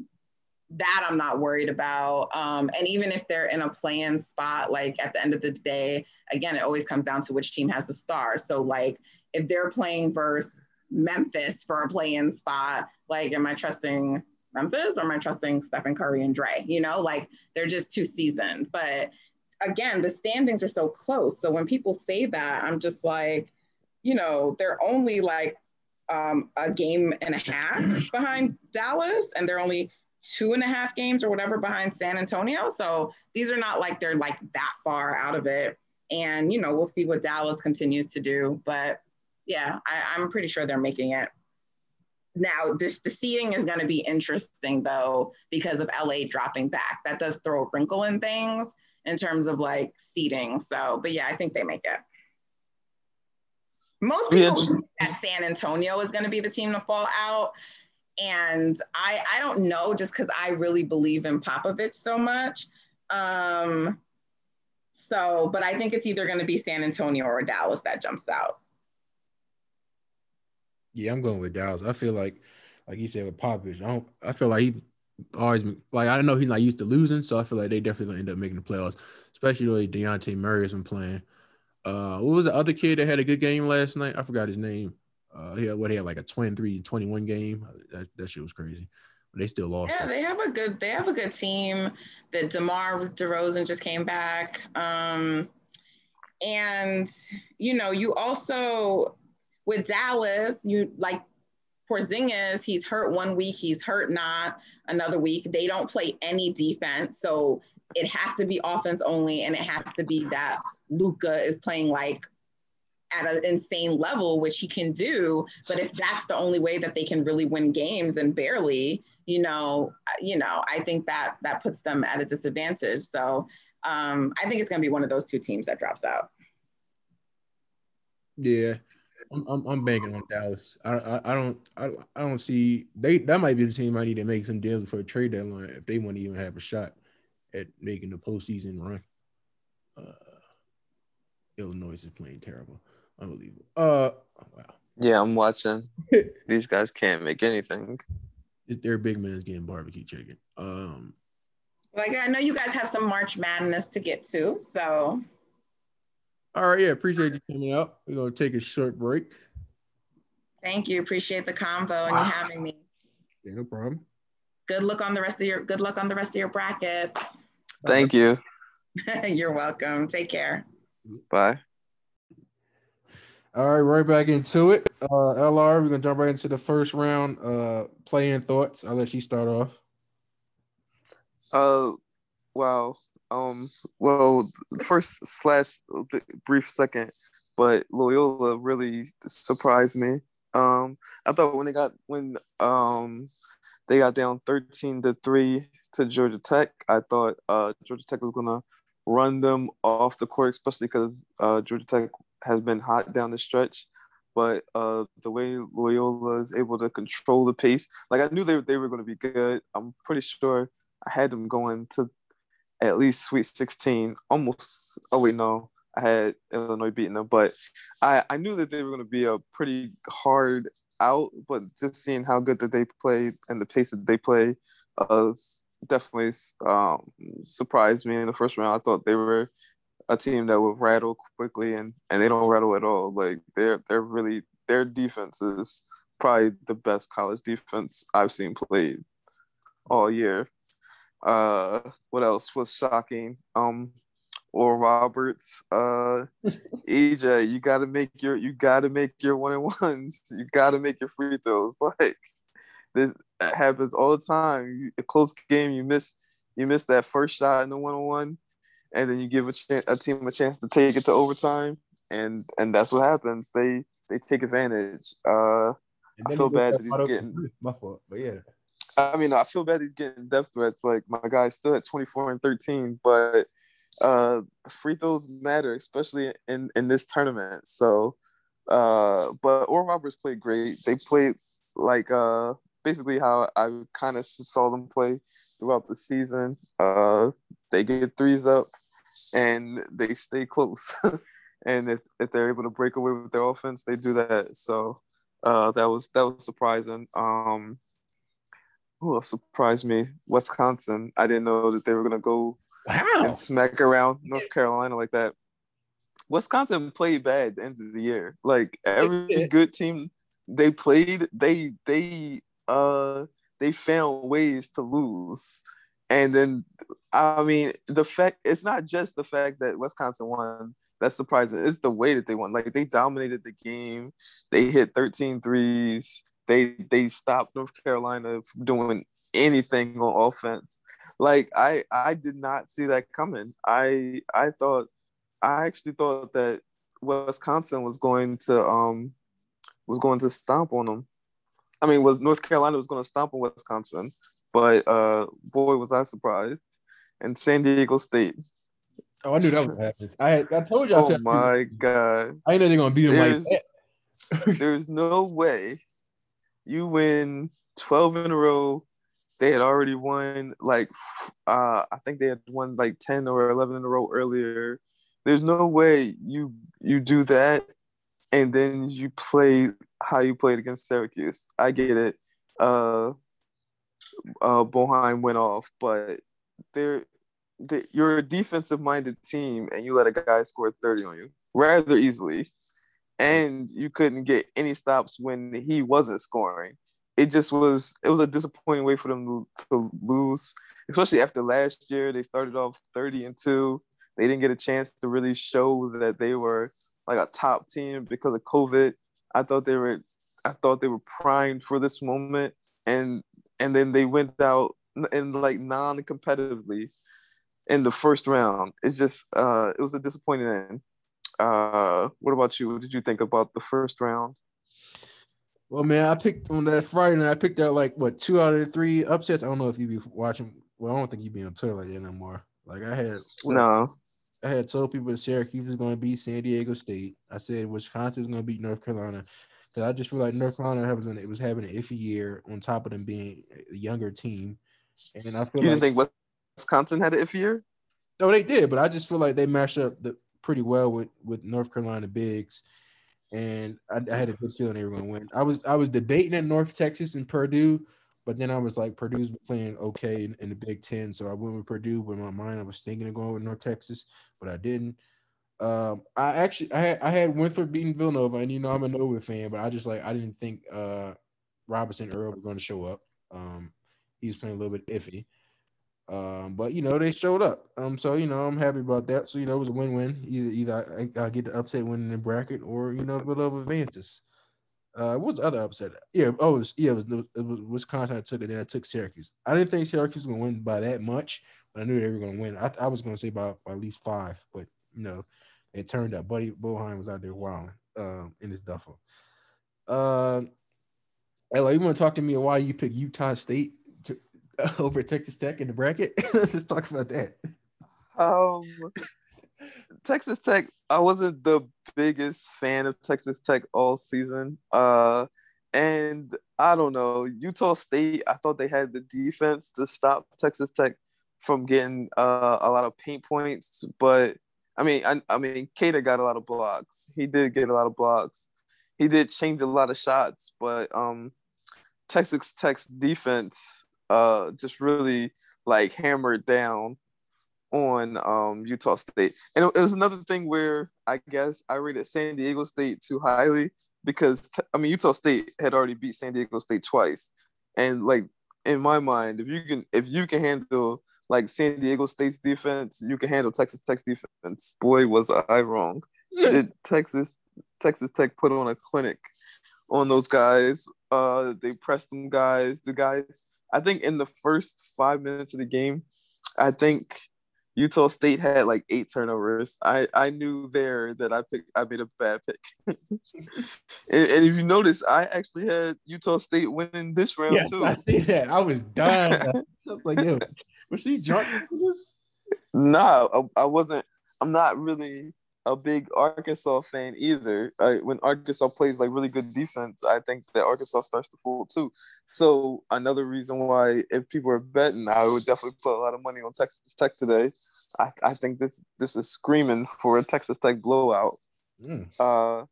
that I'm not worried about. Um, and even if they're in a play-in spot, like at the end of the day, again, it always comes down to which team has the star. So, like, if they're playing versus Memphis for a play-in spot, like, am I trusting Memphis or am I trusting Stephen Curry and Dre? You know, like they're just too seasoned. But again, the standings are so close. So when people say that, I'm just like, you know, they're only like um, a game and a half behind Dallas, and they're only two and a half games or whatever behind San Antonio. So these are not like they're like that far out of it. And you know, we'll see what Dallas continues to do. But yeah, I, I'm pretty sure they're making it. Now, this the seating is going to be interesting though because of LA dropping back. That does throw a wrinkle in things in terms of like seating. So, but yeah, I think they make it. Most people yeah, just... that San Antonio is going to be the team to fall out, and I I don't know just because I really believe in Popovich so much. Um, so, but I think it's either going to be San Antonio or Dallas that jumps out. Yeah, I'm going with Dallas. I feel like, like you said with Popovich, I don't. I feel like he always like I know he's not used to losing, so I feel like they definitely gonna end up making the playoffs, especially the way Dejounte Murray has been playing. Uh, what was the other kid that had a good game last night? I forgot his name. Uh, he had what he had like a 23 21 game. That, that shit was crazy. But they still lost. Yeah, it. they have a good they have a good team. That DeMar DeRozan just came back. Um, and you know, you also with Dallas, you like Porzingis, he's hurt one week, he's hurt not another week. They don't play any defense, so it has to be offense only, and it has to be that Luka is playing like at an insane level, which he can do. But if that's the only way that they can really win games and barely, you know, you know, I think that that puts them at a disadvantage. So um, I think it's going to be one of those two teams that drops out. Yeah, I'm, I'm, I'm banking on Dallas. I, I, I don't I, I don't see they that might be the team I need to make some deals for a trade deadline if they want to even have a shot at making the postseason run. Uh, Illinois is playing terrible. Unbelievable. Uh, wow. Yeah, I'm watching. [laughs] These guys can't make anything. It's their big man's getting barbecue chicken. Um, like I know you guys have some March Madness to get to, so. All right, yeah, appreciate you coming out. We're gonna take a short break. Thank you. Appreciate the combo and you having me. Yeah, no problem. Good luck on the rest of your good luck on the rest of your brackets. Thank you. [laughs] You're welcome. Take care. Bye. All right, right back into it. Uh, LR, we're gonna jump right into the first round. Uh, playing thoughts. I'll let you start off. Uh, wow. Um, well, first slash brief second, but Loyola really surprised me. Um, I thought when they got when um they got down thirteen to three to Georgia Tech, I thought uh Georgia Tech was gonna run them off the court, especially because uh Georgia Tech has been hot down the stretch. But uh, the way Loyola is able to control the pace, like I knew they, they were going to be good. I'm pretty sure I had them going to at least Sweet 16. Almost. Oh wait, no, I had Illinois beating them, but I I knew that they were going to be a pretty hard out. But just seeing how good that they play and the pace that they play, uh, definitely um, surprised me in the first round. I thought they were a team that would rattle quickly and and they don't rattle at all. Like they're they're really their defense is probably the best college defense I've seen played all year. Uh, what else was shocking? Um, Oral Roberts, uh, [laughs] EJ, you got to make your you got to make your one and ones. [laughs] You got to make your free throws. [laughs] Like this happens all the time. A close game, you miss you miss that first shot in the one on one and then you give a, chance, a team a chance to take it to overtime, and and that's what happens. They they take advantage. Uh, I feel bad that he's getting my fault, but yeah. I mean, I feel bad he's getting death threats. Like my guy still at 24 and 13, but uh, free throws matter, especially in in this tournament. So, uh, but Oral Roberts played great. They played like uh basically how I kind of saw them play throughout the season. Uh, they get threes up and they stay close. [laughs] and if, if they're able to break away with their offense, they do that. So uh, that was that was surprising. Um, who else surprised me? Wisconsin. I didn't know that they were gonna go wow. and smack around North Carolina like that. Wisconsin played bad at the end of the year. Like every good team they played, they they uh they found ways to lose. And then, I mean, the fact it's not just the fact that Wisconsin won that's surprising. It's the way that they won. Like they dominated the game. They hit 13 threes. They they stopped North Carolina from doing anything on offense. Like I I did not see that coming. I I thought I actually thought that Wisconsin was going to um was going to stomp on them. I mean, was North Carolina was going to stomp on Wisconsin, but uh, boy, was I surprised. And San Diego State. Oh, I knew that was happening. I had, I told you. I oh said, my god! I know they're gonna beat them like that. [laughs] there's no way you win 12 in a row. They had already won like uh I think they had won like 10 or 11 in a row earlier. There's no way you you do that and then you play how you played against Syracuse. I get it. Uh uh Boeheim went off, but they're, they, you're a defensive minded team and you let a guy score 30 on you rather easily and you couldn't get any stops when he wasn't scoring. It just was it was a disappointing way for them to, lose, especially after last year. They started off 30 and 2. They didn't get a chance to really show that they were like a top team because of COVID. I thought they were I thought they were primed for this moment and and then they went out and like non-competitively in the first round. It's just uh it was a disappointing end. Uh, what about you? What did you think about the first round? Well, man, I picked on that Friday night. I picked out like what two out of the three upsets. I don't know if you be watching. Well, I don't think you be on Twitter like that no more. Like I had what, no. I had told people that Syracuse was going to beat San Diego State. I said Wisconsin was going to beat North Carolina. Because I just feel like North Carolina was, it was having an iffy year on top of them being a younger team. And I feel you like, didn't think Wisconsin had an iffy year? No, they did, but I just feel like they matched up the pretty well with with North Carolina bigs, and I, I had a good feeling they were going to win. I was I was debating at North Texas and Purdue, but then I was like Purdue's playing okay in, in, the Big Ten, so I went with Purdue. But in my mind, I was thinking of going with North Texas, but I didn't. Um, I actually I had I had Winthrop beating Villanova, and you know I'm a Nova fan, but I just like I didn't think uh Robinson-Earl was going to show up. Um, he's playing a little bit iffy. Um, but you know they showed up. Um, so you know I'm happy about that. So you know it was a win-win. Either either I, I get the upset win in the bracket, or you know Villanova advances. Uh, what's the other upset? Yeah, oh, it was, yeah, it was, it was Wisconsin. I took it, then I took Syracuse. I didn't think Syracuse was gonna win by that much, but I knew they were gonna win. I, I was gonna say by, by at least five, but you know, it turned out Buddy Boeheim was out there wilding um, in his duffel. Uh, Ella, you want to talk to me why you picked Utah State [laughs] over Texas Tech in the bracket? [laughs] Let's talk about that. Um, Texas Tech, I wasn't the biggest fan of Texas Tech all season. Uh, and I don't know, Utah State, I thought they had the defense to stop Texas Tech from getting uh, a lot of paint points. But I mean, I, I mean, Queta got a lot of blocks. He did get a lot of blocks. He did change a lot of shots, but um, Texas Tech's defense uh, just really like hammered down on um, Utah State. And it, was another thing where I guess I rated San Diego State too highly because I mean Utah State had already beat San Diego State twice, and like in my mind, if you can if you can handle like San Diego State's defense, you can handle Texas Tech's defense. Boy, was I wrong. Did Texas Texas Tech put on a clinic on those guys? Uh, they pressed them guys. The guys I think in the first five minutes of the game, I think Utah State had like eight turnovers. I I knew there that I picked I made a bad pick. [laughs] and, and, if you notice, I actually had Utah State winning this round yes, too. I see that. I was done. [laughs] I was like, yo, was she drunk? [laughs] nah, I, I wasn't. I'm not really a big Arkansas fan either. I, when Arkansas plays like really good defense, I think that Arkansas starts to fold too. So another reason why, if people are betting, I would definitely put a lot of money on Texas Tech today. I, I think this this is screaming for a Texas Tech blowout. Mm. Uh,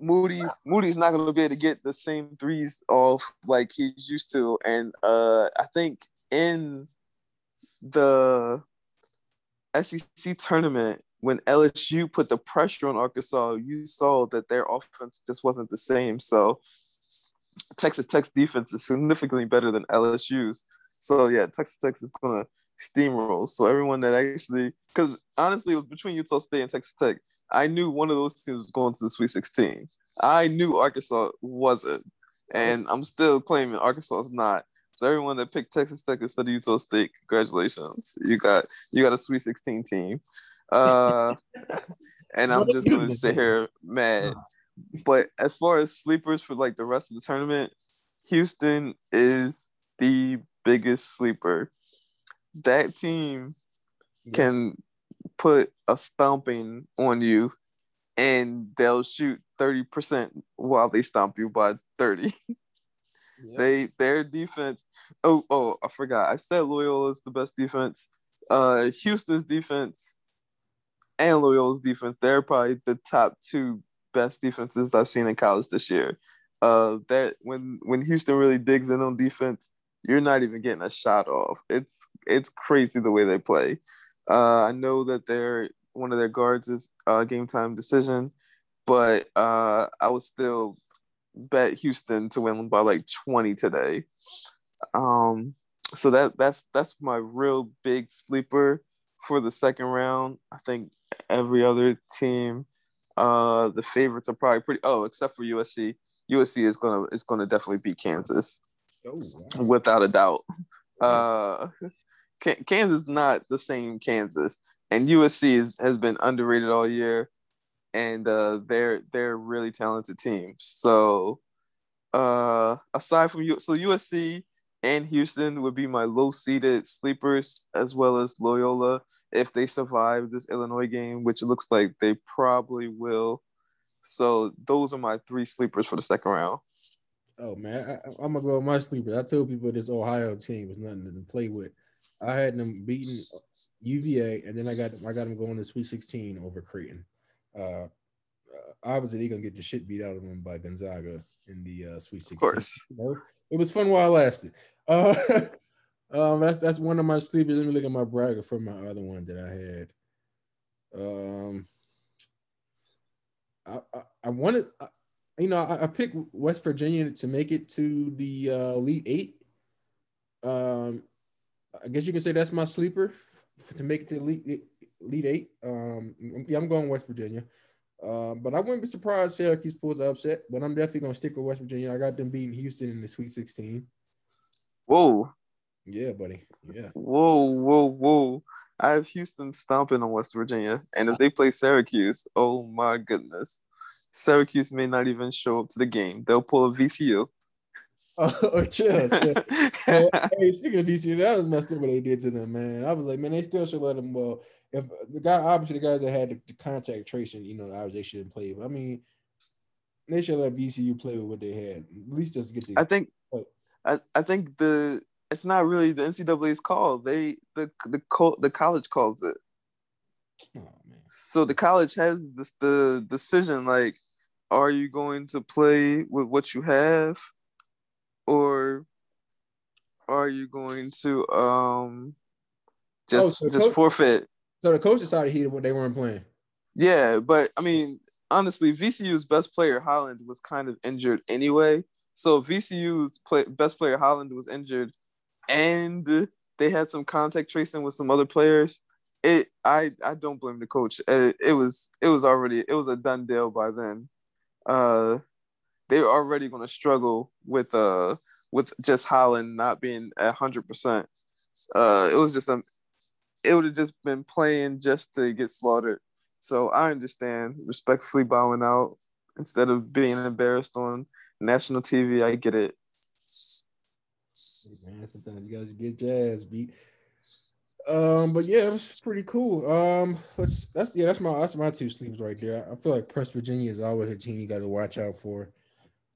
Moody Moody's not going to be able to get the same threes off like he's used to, and uh, I think in the SEC tournament when LSU put the pressure on Arkansas, you saw that their offense just wasn't the same. So Texas Tech's defense is significantly better than LSU's. So yeah, Texas Tech is gonna steamroll. So everyone that actually, because honestly, it was between Utah State and Texas Tech. I knew one of those teams was going to the Sweet 16. I knew Arkansas wasn't, and I'm still claiming Arkansas is not. So everyone that picked Texas Tech instead of Utah State, congratulations! You got you got a Sweet 16 team. Uh, and I'm just gonna sit here mad. But as far as sleepers for like the rest of the tournament, Houston is the biggest sleeper. That team can put a stomping on you and they'll shoot 30% while they stomp you by 30. [laughs] Yep. They their defense. Oh oh, I forgot. I said Loyola's the best defense. Uh, Houston's defense and Loyola's defense. They're probably the top two best defenses I've seen in college this year. Uh, that when when Houston really digs in on defense, you're not even getting a shot off. It's it's crazy the way they play. Uh, I know that they're one of their guards is uh, game time decision, but uh, I would still bet Houston to win by like 20 today. Um, so that that's that's my real big sleeper for the second round. I think every other team, uh, the favorites are probably pretty. Oh, except for USC. USC is gonna is gonna definitely beat Kansas, oh, wow. without a doubt. Uh, Kansas is not the same Kansas, and USC is, has been underrated all year, and uh, they're they're really talented team. So, uh, aside from you, so USC and Houston would be my low seeded sleepers, as well as Loyola if they survive this Illinois game, which looks like they probably will. So those are my three sleepers for the second round. Oh man, I, am gonna go with my sleepers. I told people this Ohio team was nothing to play with. I had them beating UVA, and then I got I got them going to Sweet 16 over Creighton. Uh, obviously they're gonna get the shit beat out of them by Gonzaga in the uh, Sweet 16. Of course, it was fun while it lasted. Uh, [laughs] um, that's that's one of my sleepers. Let me look at my bracket for my other one that I had. Um, I I, I wanted, I, you know, I, I, picked West Virginia to make it to the uh, Elite Eight. Um, I guess you can say that's my sleeper to make it to Elite Elite Eight. Um, yeah, I'm going West Virginia. Uh, but I wouldn't be surprised Syracuse pulls the upset. But I'm definitely gonna stick with West Virginia. I got them beating Houston in the Sweet 16. Whoa. Yeah, buddy. Yeah. Whoa, whoa, whoa. I have Houston stomping on West Virginia. And if they play Syracuse, oh my goodness. Syracuse may not even show up to the game. They'll pull a VCU. [laughs] Oh, chill, chill. [laughs] hey, hey, speaking of VCU, that was messed up what they did to them, man. I was like, man, they still should let them. Well, if the guy, obviously, the guys that had the, the contact tracing, you know, obviously they shouldn't play. But I mean, they should let VCU play with what they had. At least just get the. I think. I, I think the it's not really the NCAA's call. They the the co- the college calls it. Oh, so the college has this the decision like, are you going to play with what you have, or are you going to um just oh, so just coach, forfeit? So the coach decided he what they weren't playing. Yeah, but I mean, honestly, VCU's best player Holland was kind of injured anyway. So VCU's play, best player Holland was injured, and they had some contact tracing with some other players. It I I don't blame the coach. It, it was it was already it was a done deal by then. Uh, they were already going to struggle with uh with just Holland not being hundred percent. Uh, it was just a it would have just been playing just to get slaughtered. So I understand respectfully bowing out instead of being embarrassed on national TV. I get it. man, sometimes you gotta get jazz beat. Um, but yeah, it was pretty cool. Um, let's that's yeah, that's my that's my two sleeps right there. I feel like Press Virginia is always a team you got to watch out for.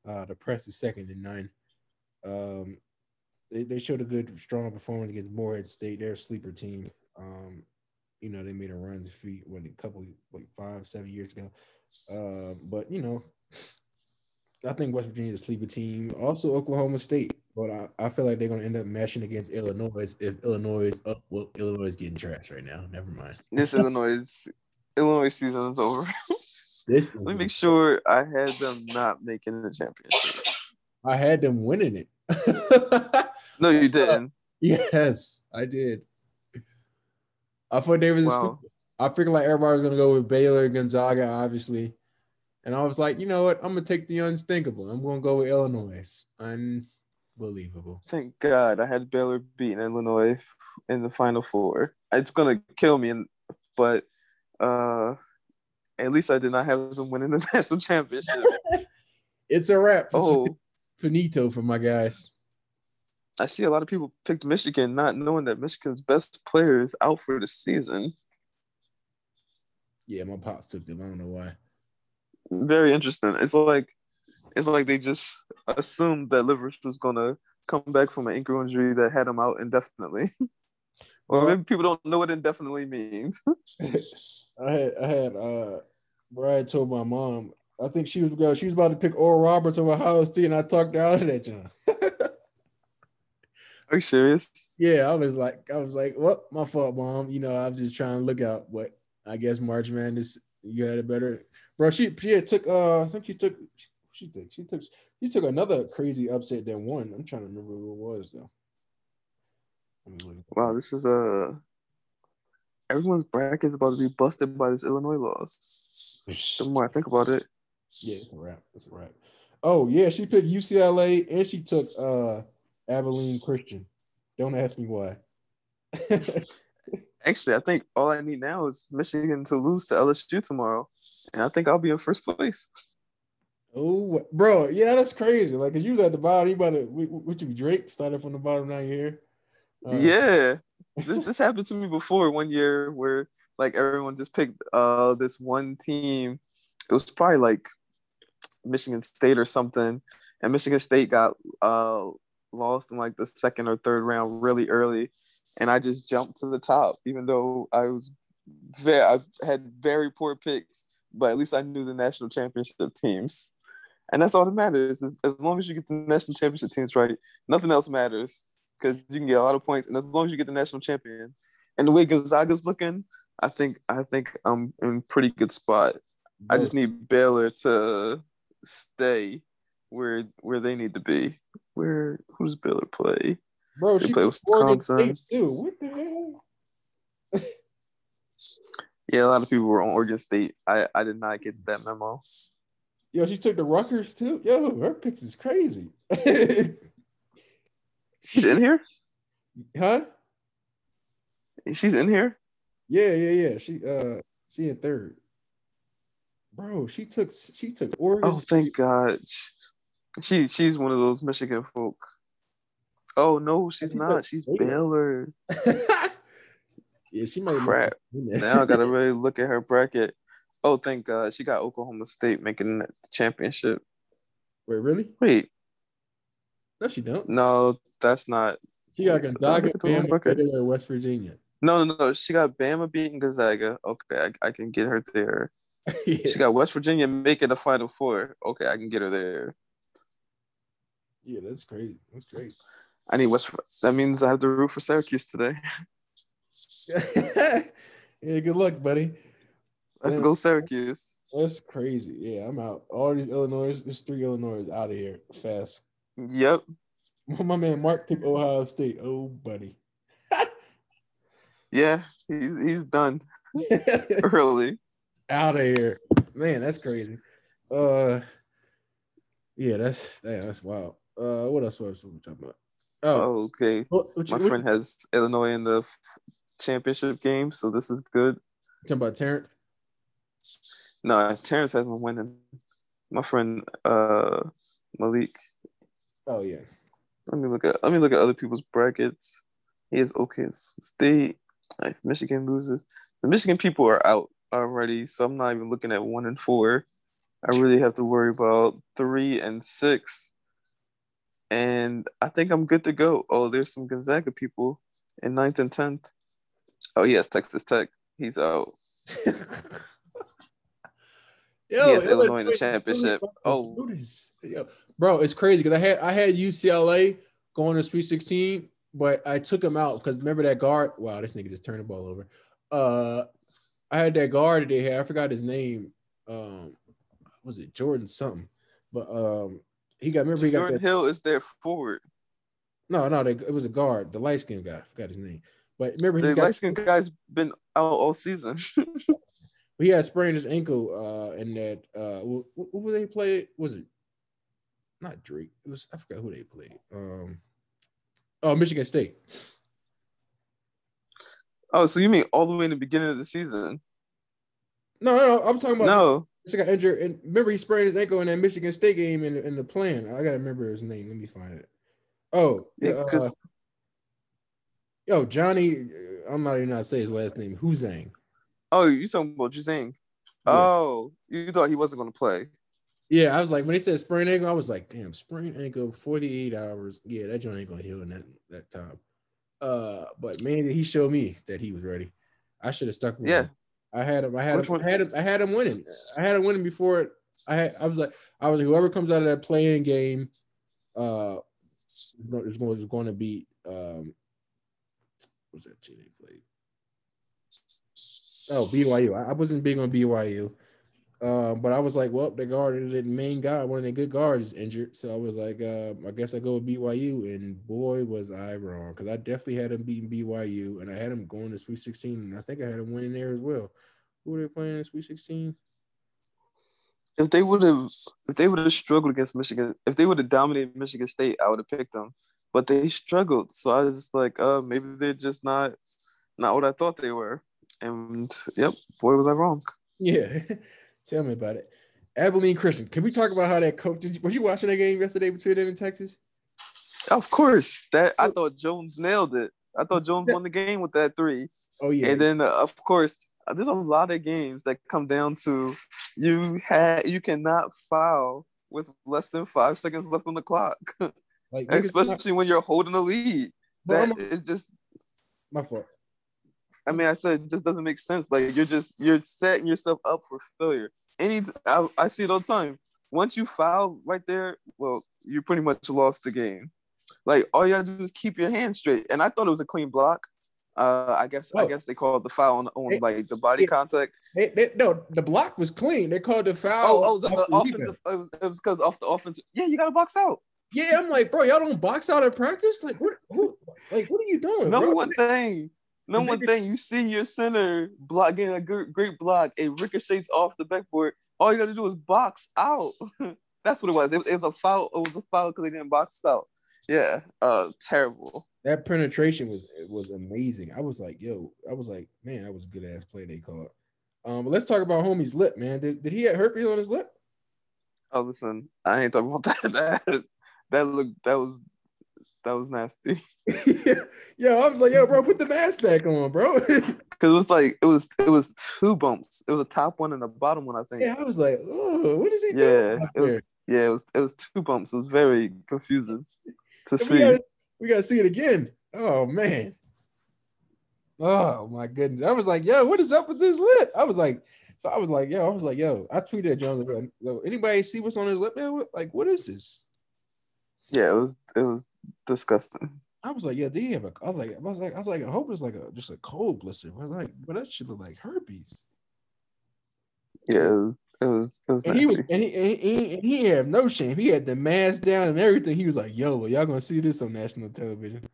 Uh, the Press is second in nine. Um, they, they showed a good strong performance against Morehead State. They're a sleeper team. Um, you know they made a run to feet what a couple like five seven years ago. Uh, but you know I think West Virginia is a sleeper team. Also Oklahoma State, but I, I feel like they're going to end up mashing against Illinois if Illinois is up. Well, Illinois is getting trashed right now. Never mind. [laughs] This Illinois Illinois season is over. this [laughs] let me make sure I had them not making the championship. I had them winning it. [laughs] no, you uh, didn't. yes, I did. I thought they was. Wow. I figured like everybody was gonna go with Baylor, Gonzaga, obviously. And I was like, you know what? I'm gonna take the unthinkable. I'm gonna go with Illinois. Unbelievable. Thank God I had Baylor beating Illinois in the Final Four. It's gonna kill me, but uh, at least I did not have them winning the [laughs] national championship. [laughs] it's a wrap. Oh, finito for my guys. I see a lot of people picked Michigan, not knowing that Michigan's best player is out for the season. Yeah, my pops took them. I don't know why very interesting. It's like it's like they just assumed that Livers was gonna come back from an ankle injury that had him out indefinitely. [laughs] or maybe people don't know what indefinitely means. [laughs] I had I had uh Brad told my mom, I think she was going she was about to pick Oral Roberts over Ohio State, and I talked her out of that, John. Are you serious? Yeah, I was like, I was like, what? My fault, mom. You know, I was just trying to look out. But I guess March Madness, you had a better, bro. She she took. Uh, I think she took. She took. She took. She took another crazy upset that won. I'm trying to remember who it was though. Wow, this is a. Uh, everyone's bracket is about to be busted by this Illinois loss. The more I think about it. Yeah, it's a wrap. It's a wrap. Oh yeah, she picked UCLA and she took uh Abilene Christian. Don't ask me why. [laughs] Actually, I think all I need now is Michigan to lose to LSU tomorrow, and I think I'll be in first place. Oh, bro, yeah, that's crazy. Like, you was at the bottom, you about to, what you Drake started from the bottom now here. Uh, yeah, [laughs] this this happened to me before one year where like everyone just picked uh this one team. It was probably like Michigan State or something, and Michigan State got uh lost in like the second or third round really early, and I just jumped to the top, even though I was very I had very poor picks, but at least I knew the national championship teams, and that's all that matters. As, as long as you get the national championship teams right, nothing else matters because you can get a lot of points, and as long as you get the national champion, and the way Gonzaga's looking, I think I think I'm in pretty good spot. I just need Baylor to stay where where they need to be. Where who's Baylor play? Bro, they play Wisconsin. Too. What the hell? [laughs] yeah, a lot of people were on Oregon State. I I did not get that memo. Yo, she took the Rutgers too. Yo, her picks is crazy. [laughs] She's in here, huh? She's in here. Yeah, yeah, yeah. She uh, she in third. Bro, she took she took Oregon. Oh, thank God. She she's one of those Michigan folk. Oh no, she's not. She's Baylor. [laughs] yeah, she might. Crap. now I gotta [laughs] really look at her bracket. Oh, thank God, she got Oklahoma State making the championship. Wait, really? Wait. No, she don't. No, that's not. She got Gonzaga, Bama, West Virginia. No, no, no. She got Bama beating Gonzaga. Okay, I, I can get her there. [laughs] yeah. She got West Virginia making the Final Four. Okay, I can get her there. Yeah, that's crazy. That's great. I need West. That means I have to root for Syracuse today. [laughs] [laughs] yeah, good luck, buddy. Let's Man, go Syracuse. That's crazy. Yeah, I'm out. All these Illinois, there's three Illinois out of here fast. Yep. [laughs] My man Mark picked Ohio State. Oh, buddy. yeah, he's he's done early. Out of here, man. That's crazy. Uh, yeah, that's that's wild. Uh, what else was we talking about? Oh, oh okay. What, what My friend has Illinois in the championship game, so this is good. Talking about Terrence? No, Terrence hasn't winning. My friend uh Malik. Oh yeah. Let me look at let me look at other people's brackets. He has OK State. If Michigan loses, the Michigan people are out already, so I'm not even looking at one and four. I really have to worry about three and six. And I think I'm good to go. Oh, there's some Gonzaga people in ninth and tenth. Oh yes, Texas Tech. He's out. [laughs] Yo, he has Illinois in the championship. Oh, Yo, bro, it's crazy because I had I had UCLA going to Sweet 16, but I took him out because remember that guard. Wow, this nigga just turned the ball over. Uh, I had that guard that they had. I forgot his name. Um, was it Jordan something? But um, he got remember he got Jordan that, Hill is their forward. No, no, they, it was a guard, the light skinned guy. I forgot his name. But remember, the light skinned guy's been out all season. [laughs] he had sprained his ankle, uh, and that uh, who, who they played? Was it not Drake? It was I forgot who they played. Um, oh, Michigan State. Oh, so you mean all the way in the beginning of the season? No, no, no I'm talking about no. He got injured, and remember he sprained his ankle in that Michigan State game in, in the plan. I gotta remember his name. Let me find it. Oh, yeah. Uh, yo, Johnny. I'm not even gonna say his last name. Huzang. Oh, you talking about Juzang? Yeah. Oh, you thought he wasn't gonna play? Yeah, I was like, when they said sprained ankle, I was like, damn, sprained ankle, 48 hours. Yeah, that joint ain't gonna heal in that, that time. Uh, but man, he showed me that he was ready. I should have stuck with Yeah. him. I had him, I had Which him, one? I had him, I had him winning. I had him winning before. I had I was like, I was like, whoever comes out of that playing game, uh is going is going to beat um what was that team they played? Oh, BYU. I, I wasn't big on BYU. Um, but I was like, well, the guard, the main guy, one of the good guards is injured. So I was like, uh, I guess I go with BYU. And boy, was I wrong. Because I definitely had him beating BYU and I had him going to Sweet 16. And I think I had him winning there as well. Who were they playing in Sweet 16? If they would have, if they would have struggled against Michigan, if they would have dominated Michigan State, I would have picked them. But they struggled, so I was just like, uh, maybe they're just not, not what I thought they were. And yep, boy, was I wrong. Yeah. [laughs] Tell me about it. Abilene Christian. Can we talk about how that coach did you, was you watching that game yesterday between them and Texas? Of course, that I thought Jones nailed it. I thought Jones won the game with that three. Oh yeah. And then, uh, of course, uh, there's a lot of games that come down to you had you cannot foul with less than five seconds left on the clock, [laughs] like especially when you're holding a lead. That I'm- just, my fault. I mean, I said it just doesn't make sense. Like you're just you're setting yourself up for failure. Any, I, I see it all the time. Once you foul right there, well, you pretty much lost the game. Like all you gotta do is keep your hand straight. And I thought it was a clean block. Uh, I guess I Oh. guess they called the foul on, on Hey, like the body yeah. contact. They, no, the block was clean. They called the foul. Oh, oh, the, off the offensive. It was it was because off the offensive. Yeah, you got to box out. Yeah, I'm like, bro, y'all don't box out at practice. Like, what? Who, like, what are you doing? Number bro? one thing. Number one thing. You see your center block getting a good, great block. It ricochets off the backboard. All you got to do is box out. [laughs] That's what it was. It, it was a foul. It was a foul because they didn't box out. Yeah. Uh, terrible. That penetration was was amazing. I was like, yo, I was like, man, that was a good ass play they called. Um, but let's talk about homie's lip, man. Did, did he have herpes on his lip? Oh, listen. I ain't talking about [laughs] that. That that looked. That was. That was nasty. [laughs] [laughs] yeah, yo, I was like, yo, bro, put the mask back on, bro. [laughs] Cause it was like it was it was two bumps. It was a top one and a bottom one. I think. yeah, I was like, oh, what is he Yeah, doing? out it was, yeah, it was it was two bumps. It was very confusing to And see. We gotta, we gotta see it again. Oh man. Oh my goodness. I was like, yo, what is up with this lip? I was like, so I was like, yo, I was like, yo, I tweeted at Jones, like, yo, anybody see what's on his lip, man? What, like, what is this? Yeah, it was it was disgusting. I was like, yeah, did he have a? I was like, I was like, I was like, I hope it's like a just a cold blister. But like, but that should look like herpes. Yeah, it was it was, it was And he was, and he, and he, and he had no shame. He had the mask down and everything. He was like, yo, y'all gonna see this on national television.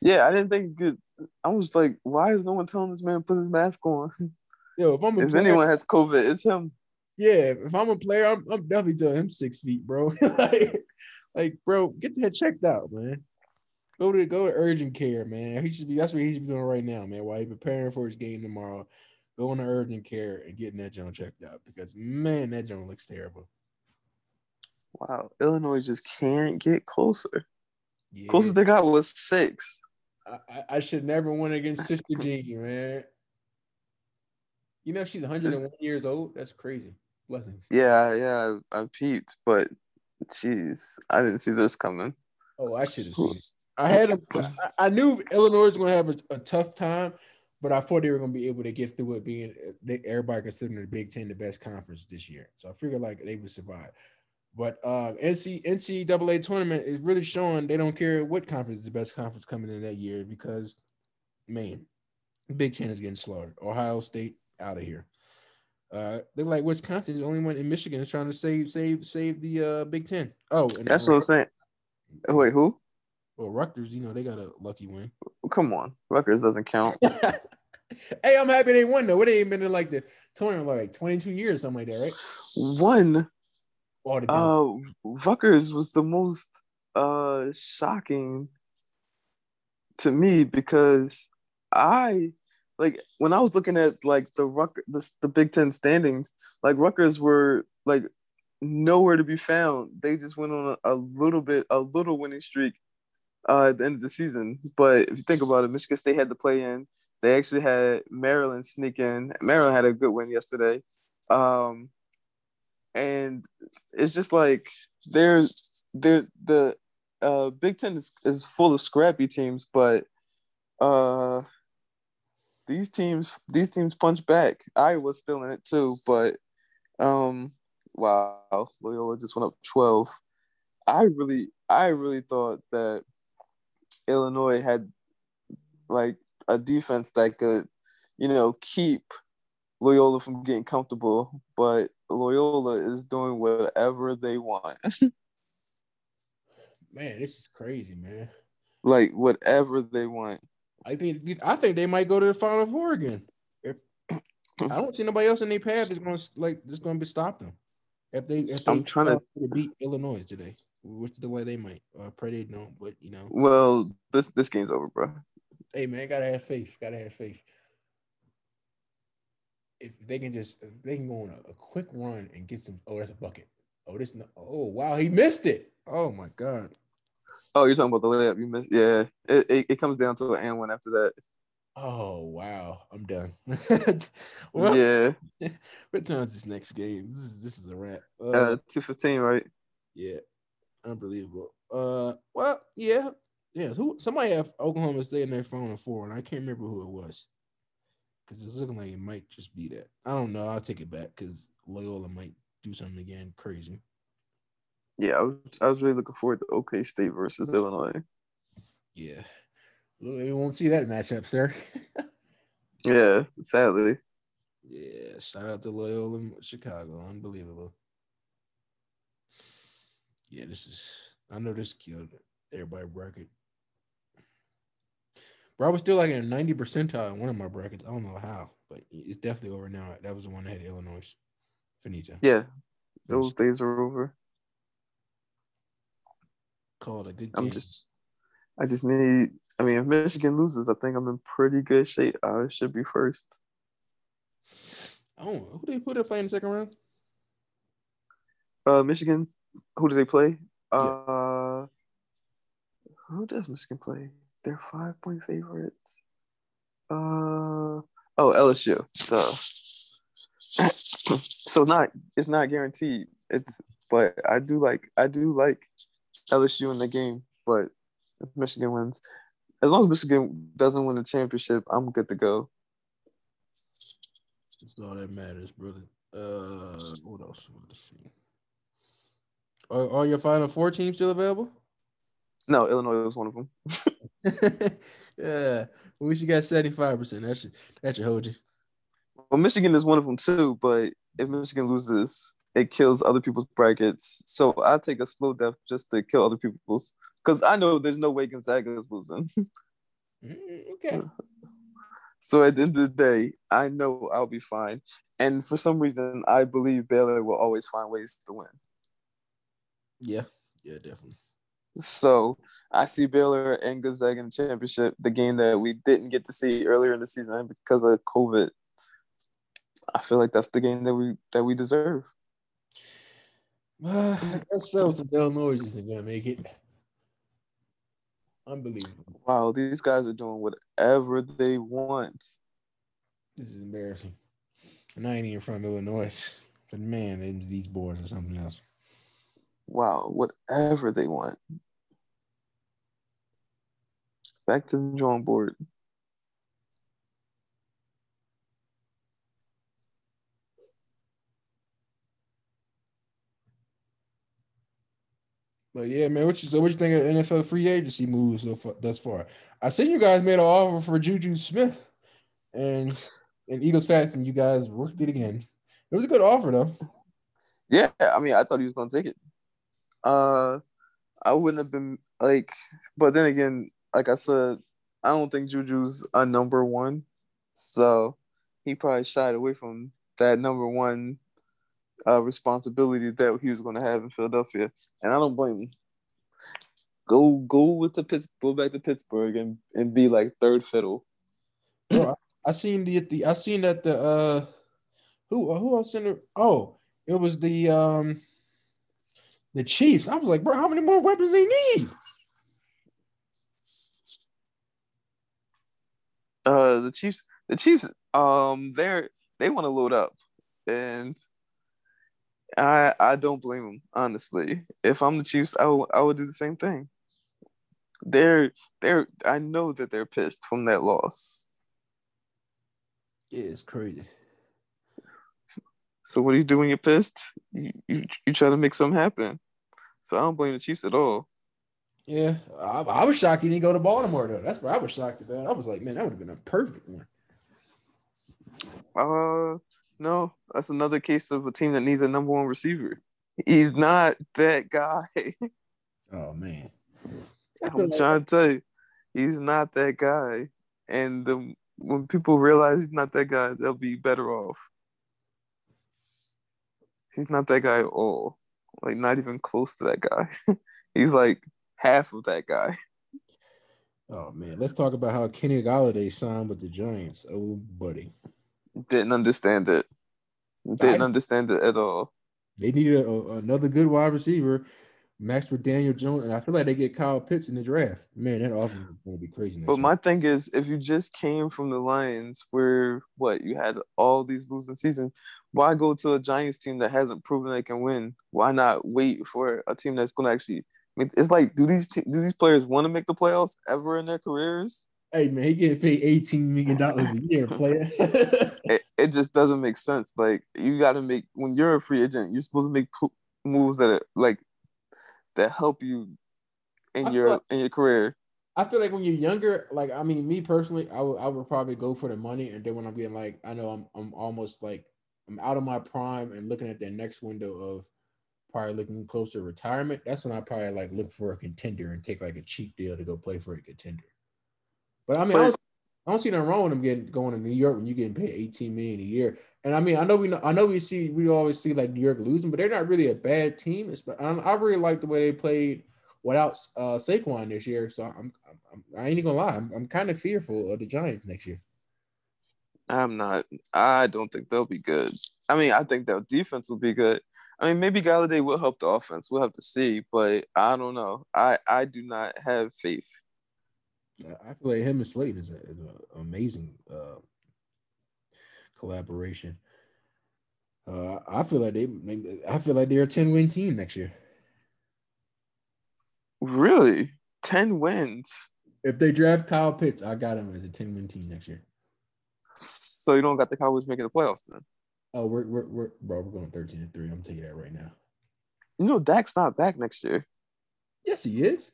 Yeah, I didn't think it. I was like, why is no one telling this man to put his mask on? [laughs] Yo, if I'm a If player, anyone has COVID, it's him. yeah, if I'm a player, I'm, I'm definitely telling him six feet, bro. [laughs] like, like, bro, get that checked out, man. Go to go to urgent care, man. He should be. That's what he should be doing right now, man. While he preparing for his game tomorrow, going to urgent care and getting that joint checked out because man, that joint looks terrible. Wow, Illinois just can't get closer. Yeah, Closest they got was six. I, I, I should never win against Sister [laughs] Jean, man. You know she's 101 years old. That's crazy. Blessings. Yeah, yeah, I, I peeped, but jeez, I didn't see this coming. Oh, I should have seen. I had a, I, I knew Illinois was going to have a, a tough time, but I thought they were going to be able to get through it. Being they, everybody considering the Big Ten the best conference this year, so I figured like they would survive. But uh, NC NCAA tournament is really showing they don't care what conference is the best conference coming in that year because, man, Big Ten is getting slaughtered. Ohio State out of here. Uh, they're like Wisconsin is the only one in Michigan is trying to save save save the uh, Big Ten. Oh, and That's what I'm saying. Wait, who? Well, Rutgers, you know, they got a lucky win. Come on, Rutgers doesn't count. [laughs] hey, I'm happy they won though. What they ain't been in like the tournament like 22 years, or something like that, right? One, uh, Rutgers was the most uh shocking to me because I like when I was looking at like the Ruck the, the Big Ten standings, like Rutgers were like nowhere to be found. They just went on a, a little bit, a little winning streak uh, at the end of the season. But if you think about it, Michigan State had to play in. They actually had Maryland sneak in. Maryland had a good win yesterday. Um, and it's just like there's there the uh, Big Ten is, is full of scrappy teams, but uh, these teams these teams punch back. Iowa's still in it too, but um, wow, Loyola just went up twelve. I really I really thought that Illinois had like a defense that could, you know, keep Loyola from getting comfortable, but Loyola is doing whatever they want. [laughs] man, this is crazy, man. Like whatever they want. I think I think they might go to the Final Four again. If I don't see nobody else in their path is going to like is going to be stop them. If they if they I'm trying to beat Illinois today, which the way they might. Uh, pray they don't, but you know. Well, this this game's over, bro. Hey man, gotta have faith. Gotta have faith. If they can just if they can go on a, a quick run and get some. Oh, that's a bucket. Oh, this. Oh wow, he missed it. Oh my god. Oh, you're talking about the layup you missed. Yeah, it, it, it comes down to an and one after that. Oh wow, I'm done. [laughs] well, yeah. What time is this next game? This is this is a wrap. Uh, uh two fifteen, right? Yeah, unbelievable. Uh, well, yeah, yeah. Who? Somebody have Oklahoma State in their phone at four, and I can't remember who it was. Because it's looking like it might just be that. I don't know. I'll take it back because Loyola might do something again crazy. Yeah, I was, I was really looking forward to OK State versus Illinois. Yeah. We won't see that matchup, sir. [laughs] yeah, sadly. Yeah, shout out to Loyola Chicago. Unbelievable. Yeah, this is I know this killed everybody bracket. Bro, I was still like in a 90 percentile in one of my brackets. I don't know how, but it's definitely over now. That was the one that had Illinois. Finito. Yeah. Those days are over called a good I'm just I just need I mean if Michigan loses, I think I'm in pretty good shape. I should be first. Oh, who do they put up play in the second round? Uh Michigan. Who do they play? Yeah. Uh who does Michigan play? They're five point favorites. Uh oh LSU. So [coughs] so not it's not guaranteed. It's but I do like I do like LSU in the game, but if Michigan wins, as long as Michigan doesn't win the championship, I'm good to go. That's all that matters, brother. Uh, what else? Let's see. Are, are your final four teams still available? No, Illinois was one of them. [laughs] [laughs] yeah, we least you got seventy five percent. That should that should hold you. Well, Michigan is one of them too, but if Michigan loses, it kills other people's brackets. So I take a slow death just to kill other people's because I know there's no way Gonzaga is losing. [laughs] Mm, okay. [laughs] So at the end of the day, I know I'll be fine. And for some reason, I believe Baylor will always find ways to win. Yeah, yeah, definitely. So I see Baylor and Gonzaga in the championship, the game that we didn't get to see earlier in the season because of COVID. I feel like that's the game that we that we deserve. [sighs] Uh, that's so the Illinois isn't gonna make it. Unbelievable. Wow, these guys are doing whatever they want. This is embarrassing. And I ain't even from Illinois. But man, these boys are something else. Wow, whatever they want. Back to the drawing board. But yeah, man, what you so what you think of NFL free agency moves so far, thus far? I seen you guys made an offer for Juju Smith, and and Eagles fans, and you guys worked it again. It was a good offer though. Yeah, I mean, I thought he was gonna take it. Uh, I wouldn't have been like, but then again, like I said, I don't think Juju's a number one, so he probably shied away from that number one uh, responsibility that he was going to have in Philadelphia, and I don't blame him. Go go with the Pitts, go back to Pittsburgh and, and be like third fiddle. Bro, I, I seen the, the I seen that the uh who who else in the oh it was the um the Chiefs. I was like, bro, how many more weapons they need? Uh, the Chiefs, the Chiefs, um, they're they want to load up, and I I don't blame him honestly. If I'm the Chiefs, I would I would do the same thing. They're they're I know that they're pissed from that loss. Yeah, it's crazy. So what do you do when you're pissed? You you, you try to make something happen. So I don't blame the Chiefs at all. Yeah, I, I was shocked he didn't go to Baltimore though. That's where I was shocked at that. I was like, man, that would have been a perfect one. Uh, no, that's another case of a team that needs a number one receiver. He's not that guy. [laughs] Oh man, I'm trying to tell you, he's not that guy. And the, when people realize he's not that guy, they'll be better off. He's not that guy at all. Like not even close to that guy. [laughs] he's like half of that guy. [laughs] Oh man, let's talk about how Kenny Golladay signed with the Giants. Oh buddy, Didn't understand it. Didn't understand it at all. they needed a, a- another good wide receiver. Max with Daniel Jones, and I feel like they get Kyle Pitts in the draft. Man, that offense is going to be crazy. But year. my thing is, if you just came from the Lions, where what you had all these losing seasons, why go to a Giants team that hasn't proven they can win? Why not wait for a team that's going to actually? Make, it's like, do these te- do these players want to make the playoffs ever in their careers? Hey man, he getting paid eighteen million dollars a year, player. [laughs] It, it just doesn't make sense. Like you got to make when you're a free agent, you're supposed to make moves that are like that help you in I your thought- in your career. I feel like when you're younger, like I mean, me personally, I would I would probably go for the money, and then when I'm getting like, I know I'm I'm almost like I'm out of my prime and looking at that next window of probably looking closer to retirement. That's when I probably like look for a contender and take like a cheap deal to go play for a contender. But I mean, I, don't, I don't see nothing wrong with them getting going to New York when you're getting paid 18 million a year. And I mean, I know we know, I know we see we always see like New York losing, but they're not really a bad team. It's, I, I really like the way they played without uh, Saquon this year. So I'm, I'm I ain't gonna lie, I'm, I'm kind of fearful of the Giants next year. I'm not. I don't think they'll be good. I mean, I think their defense will be good. I mean, maybe Golladay will help the offense. We'll have to see, but I don't know. I I do not have faith. I feel like him and Slayton is, a, is an amazing uh, collaboration. Uh, I feel like they, I feel like they're a 10 win team next year. Really, ten wins. If they draft Kyle Pitts, I got him as a 10 win team next year. So you don't got the Cowboys making the playoffs then? Oh, we're we're, we're bro, we're going 13 and 3. I'm taking that right now. You know, Dak's not back next year. Yes, he is.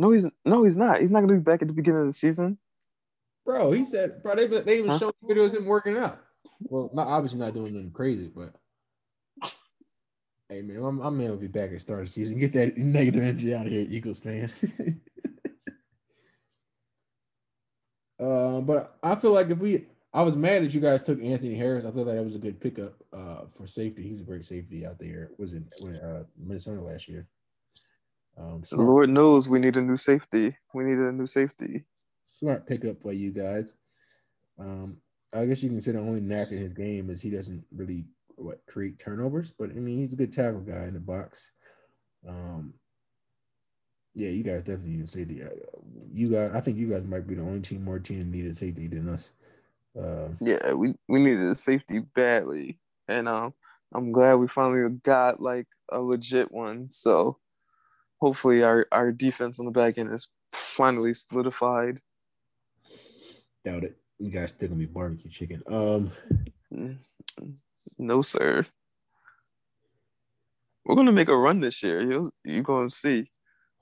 No, he's no, he's not. He's not gonna be back at the beginning of the season. Bro, he said, bro, they, they even Huh? showing videos of him working out. Well, not obviously not doing anything crazy, but hey man, my, my man will be back at start of the season. Get that negative energy out of here, Eagles fan. um, [laughs] but I feel like if we I was mad that you guys took Anthony Harris. I feel like that was a good pickup uh for safety. He was a great safety out there. Was in, when uh Minnesota last year? Um smart, Lord knows we need a new safety. We need a new safety. smart pickup for you guys. Um, I guess you can say the only knack in his game is he doesn't really what create turnovers, but I mean he's a good tackle guy in the box. Um, yeah, you guys definitely need a safety. Uh, You guys, I think you guys might be the only team more team needed safety than us. Uh, Yeah, we we needed a safety badly, and um, I'm glad we finally got like a legit one. So hopefully our our defense on the back end is finally solidified. doubt it. You guys still gonna be barbecue chicken. Um, No, sir. We're gonna make a run this year. You you gonna see.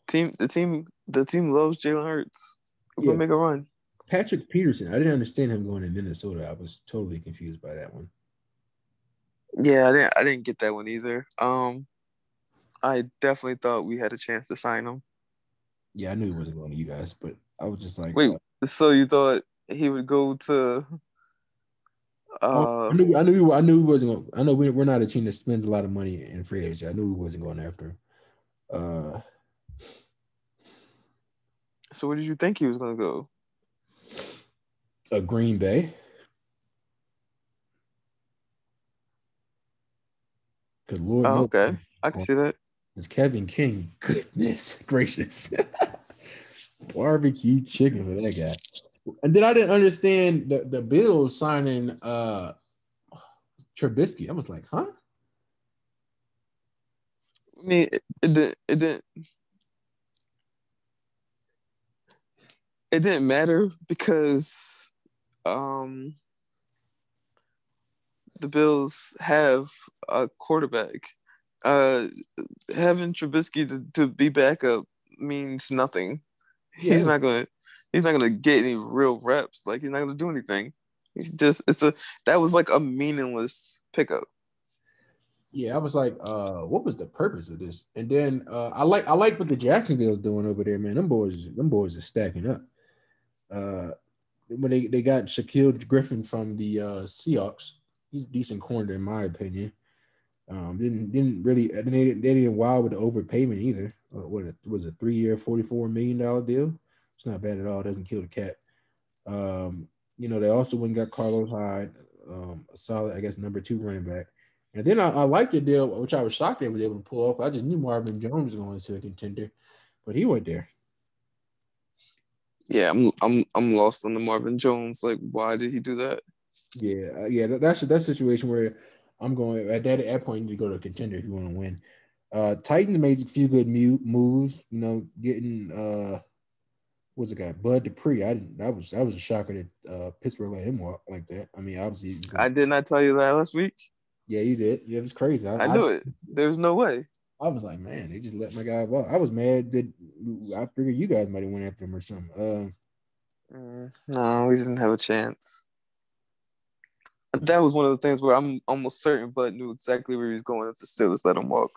Team the team the team loves Jalen Hurts. We're Yeah. gonna make a run. Patrick Peterson. I didn't understand him going to Minnesota. I was totally confused by that one. Yeah, I didn't I didn't get that one either. Um I definitely thought we had a chance to sign him. Yeah, I knew he wasn't going to you guys, but I was just like, Wait, uh, so you thought he would go to uh I knew, I knew, we, I knew he wasn't. Going, I know we, we're not a team that spends a lot of money in free agency. I knew he wasn't going after. him. Uh, so where did you think he was gonna go? a Green Bay. Good Lord, Oh, okay. I can see that. It's Kevin King. Goodness gracious. [laughs] Barbecue chicken for that guy. And then I didn't understand the, the Bills signing uh Trubisky. I was like, huh? I mean, it, it. It didn't. It didn't matter because um, the Bills have a quarterback. Uh, having Trubisky to, to be backup means nothing. Yeah. He's not gonna. He's not gonna get any real reps. Like he's not gonna do anything. He's just. It's a. That was like a meaningless pickup. Yeah, I was like, uh, what was the purpose of this? And then uh, I like I like what the Jacksonville's doing over there, man. Them boys, them boys are stacking up. Uh, when they, they got Shaquill Griffin from the uh, Seahawks, he's a decent corner in my opinion. Um, didn't didn't really they didn't, they didn't wow with the overpayment either. Uh, what it was a three year, forty four million dollar deal. It's not bad at all. It doesn't kill the cat. Um, you know they also went and got Carlos Hyde, um, a solid I guess number two running back. And then I, I liked the deal, which I was shocked they were able to pull off. I just knew Marvin Jones was going to a contender, but he went there. Yeah, I'm. I'm. I'm lost on the Marvin Jones. Like, why did he do that? Yeah, uh, yeah, that, that's that situation where I'm going at that, at that point. You need to go to a contender if you want to win. Uh, Titans made a few good mu- moves. You know, getting uh, what's the guy Bud Dupree. I didn't. That was that was a shocker that uh, Pittsburgh let him walk like that. I mean, obviously, I did not tell you that last week. yeah, you did. Yeah, it was crazy. I knew it. There was no way. I was like, man, they just let my guy walk. I was mad that I figured you guys might have went after him or something. Uh, Mm, no, we didn't have a chance. That was one of the things where I'm almost certain Bud knew exactly where he was going if the Steelers let him walk.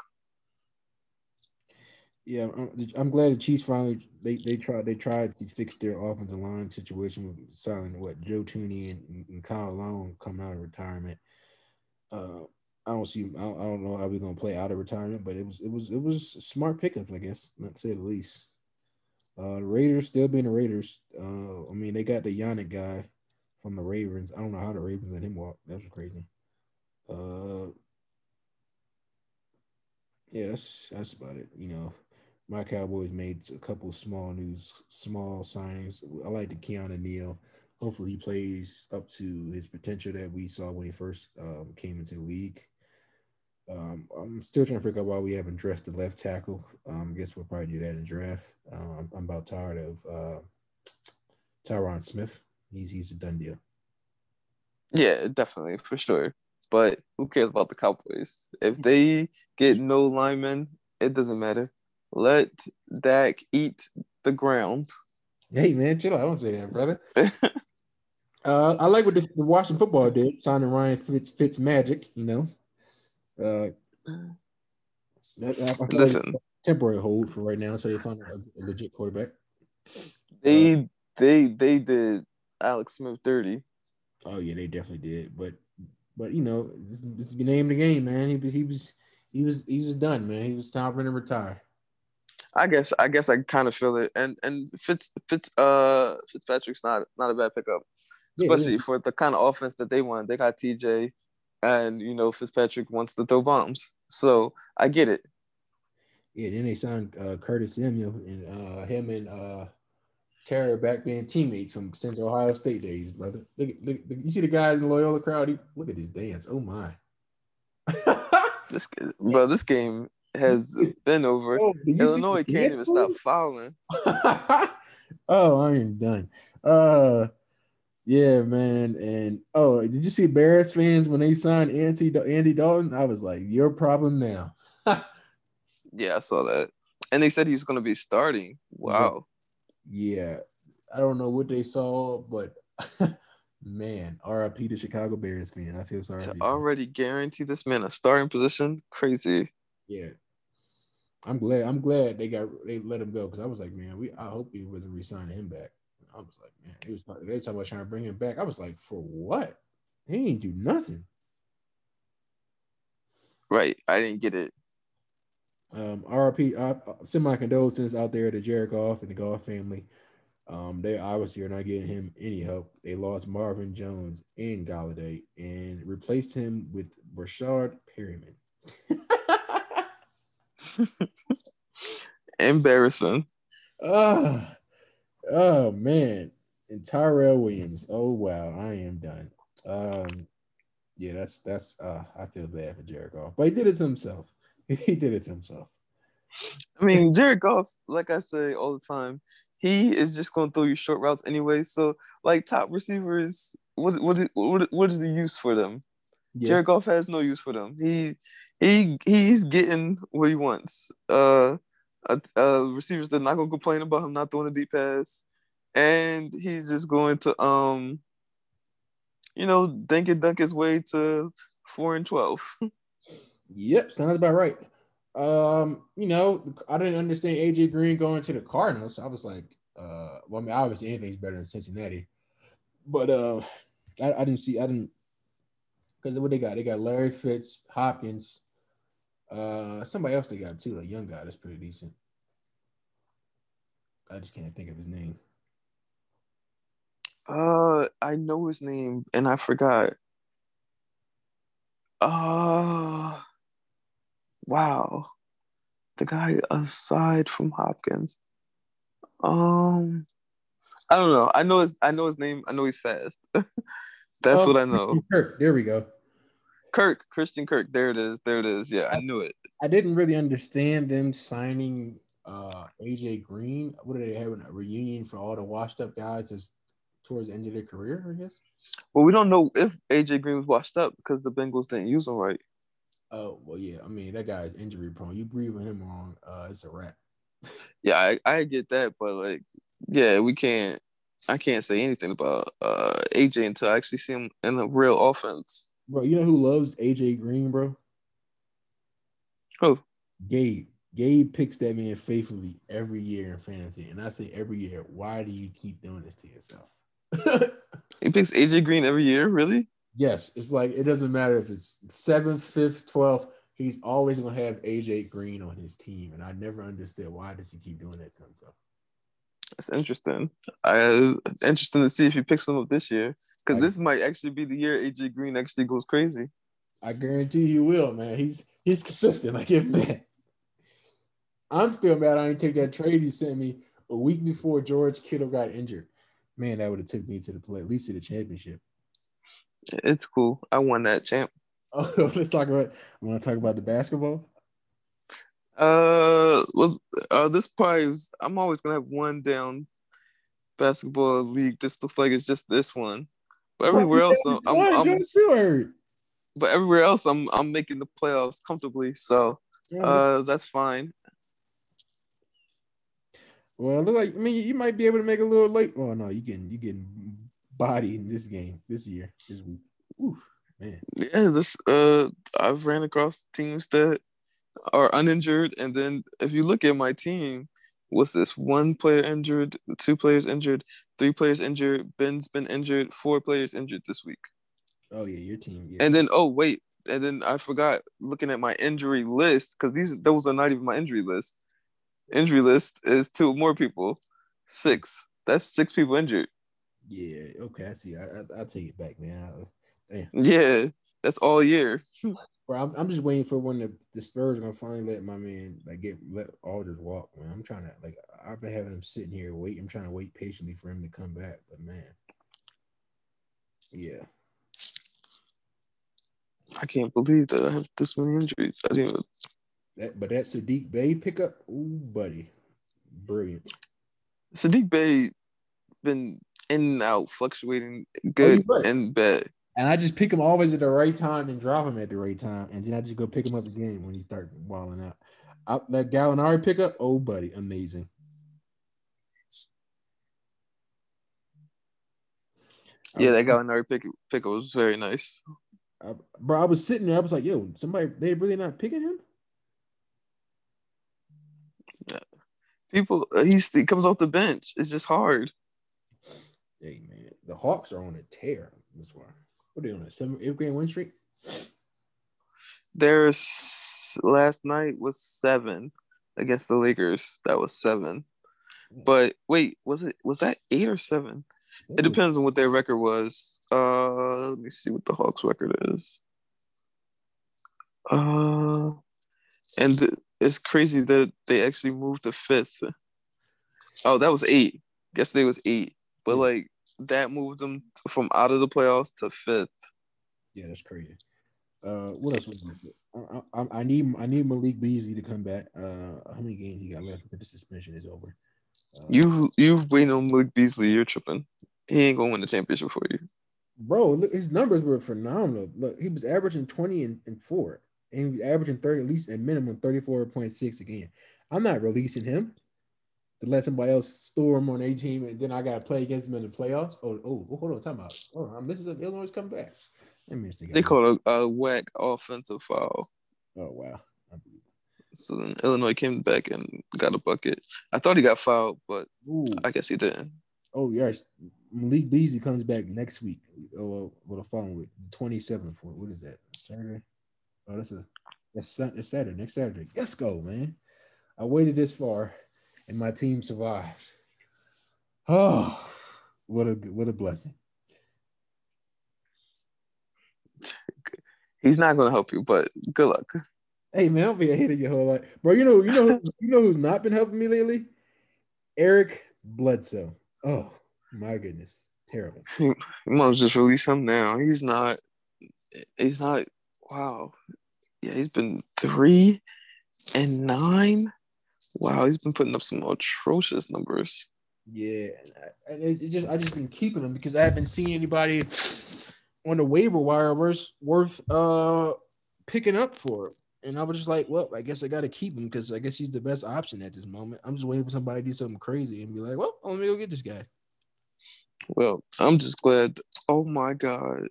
Yeah, I'm, glad the Chiefs finally they they tried they tried to fix their offensive line situation with signing what Joe Thuney and, and Kyle Long coming out of retirement. Uh, I don't see I don't, I don't know how we're gonna play out of retirement, but it was it was it was smart pickup, I guess, not to say the least. Uh, the Raiders still being the Raiders. Uh, I mean they got the Yannick guy from the Ravens. I don't know how the Ravens let him walk. That was crazy. Uh, yeah, that's that's about it. You know, my Cowboys made a couple small news, small signings. I like the Keanu Neal. Hopefully, he plays up to his potential that we saw when he first um, came into the league. Um, I'm still trying to figure out why we haven't dressed the left tackle. Um, I guess we'll probably do that in draft. Um, I'm about tired of uh, Tyron Smith. He's he's a done deal. Yeah, definitely for sure. But who cares about the Cowboys? If they get no linemen, it doesn't matter. Let Dak eat the ground. Hey man, chill out. Don't say that, brother. [laughs] uh, I like what the, the Washington football did, signing Ryan Fitz Fitz Magic. You know, uh, that, I Listen, temporary hold for right now until they find a, a legit quarterback. they they they did Alex Smith dirty. Oh yeah, they definitely did. But but you know, this, this is the name of the game, man. He was he was he was he was done, man. He was time for him to retire. I guess I guess I kind of feel it. And and Fitz Fitz uh Fitzpatrick's not not a bad pickup, Yeah, especially yeah. for the kind of offense that they want. They got TJ, and you know Fitzpatrick wants to throw bombs, so I get it. Yeah, then they signed uh, Curtis Samuel and uh, him and uh, Terry back being teammates from since Ohio State days, brother. Look, look, look, you see the guys in the Loyola crowd. He, look at this dance. Oh my. [laughs] This bro, this game has [laughs] been over. Oh, did you see Illinois can't even stop fouling. [laughs] oh, I am done. Uh, yeah, man. And oh, did you see Bears fans when they signed Andy Andy Dalton? I was like, your problem now. Yeah, I saw that. And they said he was going to be starting. Wow. Yeah, I don't know what they saw, but [laughs] man, RIP to Chicago Bears fan. I feel sorry. To already guarantee this man a starting position, crazy. Yeah, I'm glad. I'm glad they got they let him go because I was like, man, we. I hope he wasn't re-signing him back. I was like, man, he was. They were talking about trying to bring him back. I was like, for what? He ain't do nothing. Right. I didn't get it. Um, RP, uh, semi condolences out there to Jared Goff and the Goff family. Um, they obviously are not getting him any help. They lost Marvin Jones and Golladay and replaced him with Rashard Perriman. [laughs] Embarrassing. oh, oh man. And Tyrell Williams. Oh wow, I am done. Um, Yeah, that's that's. uh I feel bad for Goff, but he did it to himself. [laughs] He did it to himself. I mean, Jared Goff, like I say all the time, he is just going to throw you short routes anyway. So, like top receivers, what what what what is the use for them? Yeah. Jared Goff has no use for them. He he he's getting what he wants. Uh, uh, uh receivers that not gonna complain about him not throwing a deep pass, and he's just going to um, you know, dink and dunk his way to four and twelve. [laughs] Yep, sounds about right. Um, you know, I didn't understand AJ Green going to the Cardinals. I was like, uh, well, I mean, obviously anything's better than Cincinnati, but uh, I, I didn't see, I didn't, because what they got, they got Larry Fitz, Hopkins, uh, somebody else they got too, a young guy that's pretty decent. I just can't think of his name. Uh, I know his name and I forgot. Uh wow. The guy aside from Hopkins. Um I don't know. I know his I know his name. I know he's fast. [laughs] That's oh, what I know. [laughs] Kirk. There we go. Kirk, Christian Kirk. There it is. There it is. Yeah, I knew it. I didn't really understand them signing uh AJ Green. What are they having a reunion for all the washed up guys as towards the end of their career, I guess? Well, we don't know if AJ Green was washed up because the Bengals didn't use him right. Oh well, yeah. I mean, that guy's injury prone. You breathe breathing him wrong, uh, it's a wrap. [laughs] yeah, I, I get that, but like, yeah, we can't. I can't say anything about uh AJ until I actually see him in a real offense. Bro, you know who loves AJ Green, bro? Who? Gabe. Gabe picks that man faithfully every year in fantasy, and I say every year, why do you keep doing this to yourself? [laughs] he picks AJ Green every year, really? Yes, it's like it doesn't matter if it's seventh, fifth, twelfth. He's always gonna have AJ Green on his team, and I never understood why does he keep doing that to himself. That's interesting. I interesting to see if he picks him up this year because this might actually be the year AJ Green actually goes crazy. I guarantee he will, man. He's he's consistent. I give him that. I'm still mad I didn't take that trade he sent me a week before George Kittle got injured. Man, that would have took me to the play, at least to the championship. It's cool. I won that champ. Oh, [laughs] let's talk about. I want to talk about the basketball. Uh, well, uh, this probably was, I'm always gonna have one down basketball league. This looks like it's just this one, but everywhere else, I'm, I'm, I'm but everywhere else, I'm I'm making the playoffs comfortably. So, uh, that's fine. Well, look like I mean, you might be able to make a little late. Oh no, you getting you getting body in this game this year this week. Ooh, man. Yeah, this uh, I've ran across teams that are uninjured, and then if you look at my team, what's this? One player injured, two players injured, three players injured. Ben's been injured, four players injured this week. Oh yeah, your team. Yeah. And then oh wait, and then I forgot looking at my injury list because these those are not even my injury list. Injury list is two more people, six. That's six people injured. Yeah. Okay. I see. I, I will take it back, man. Damn. Yeah, that's all year. Bro, I'm, I'm just waiting for when the, the Spurs are gonna finally let my man like get let Aldridge walk, man. I'm trying to like I've been having him sitting here wait. I'm trying to wait patiently for him to come back, but man, yeah. I can't believe that I have this many injuries. I didn't. Even... That, but that Saddiq Bey pickup, ooh, buddy, brilliant. Saddiq Bey been in and out, fluctuating oh, good oh, and bad. And I just pick him always at the right time and drop him at the right time, and then I just go pick him up again when he starts walling out. I, that Gallinari pickup, oh buddy, amazing. Yeah, that uh, [laughs] Gallinari pick pick was very nice. I, bro, I was sitting there. I was like, "Yo, somebody they really not picking him." People, uh, he's he comes off the bench. It's just hard. Hey man, the Hawks are on a tear. This one. What are they on a seven eight game win streak? There's last night was seven against the Lakers. That was seven. But wait, was it was that eight or seven? Ooh. It depends on what their record was. Uh let me see what the Hawks record is. Uh and th- it's crazy that they actually moved to fifth. Oh, that was eight. Guess they was eight. But like that moved them from out of the playoffs to fifth. Yeah, that's crazy. Uh, what else was? I, I, I, need I need Malik Beasley to come back. Uh, how many games he got left until the suspension is over? Uh, you you waiting on Malik Beasley? You're tripping. He ain't gonna win the championship for you, bro. Look, his numbers were phenomenal. Look, he was averaging twenty and, and four, and he was averaging thirty at least at minimum thirty four point six a game. I'm not releasing him to let somebody else store him on a team, and then I got to play against him in the playoffs. Oh, oh, oh, hold on, time out. Oh, I'm missing Illinois come back. They called a, a whack offensive foul. Oh wow. So then Illinois came back and got a bucket. I thought he got fouled, but Ooh. I guess he didn't. Oh yes, Malik Beasley comes back next week. Oh, what a following week, the twenty seventh. What is that? Saturday. Oh, that's a that's Saturday. Next Saturday. Let's go, man. I waited this far, and my team survived. Oh, what a what a blessing. He's not going to help you, but good luck. Hey man, don't be a hater your whole life, bro. You know, you know, [laughs] you know who's not been helping me lately? Eric Bledsoe. Oh my goodness, terrible. You must just release him now. He's not. He's not. Wow. Yeah, he's been three and nine. Wow, he's been putting up some atrocious numbers. Yeah, and it's just I just been keeping him because I haven't seen anybody on the waiver wire worth worth uh picking up for it. And I was just like, well, I guess I got to keep him because I guess he's the best option at this moment. I'm just waiting for somebody to do something crazy and be like, well, let me go get this guy. Well, I'm just glad. Oh my God.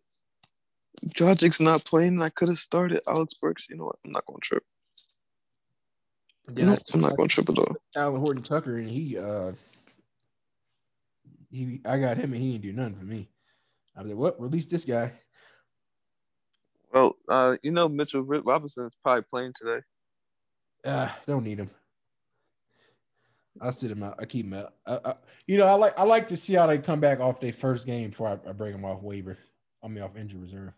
Dragic's not playing. I could have started Alex Burks. You know what? I'm not going to trip. Yeah, no, I'm not going to trip at all. Talen Horton-Tucker, and he, uh, he, I got him, and he didn't do nothing for me. I was like, what? Release this guy. Well, uh, you know, Mitchell Robinson is probably playing today. Uh, don't need him. I sit him out. I keep him out. I, I, you know, I like I like to see how they come back off their first game before I, I break them off waiver. I mean, off injury reserve.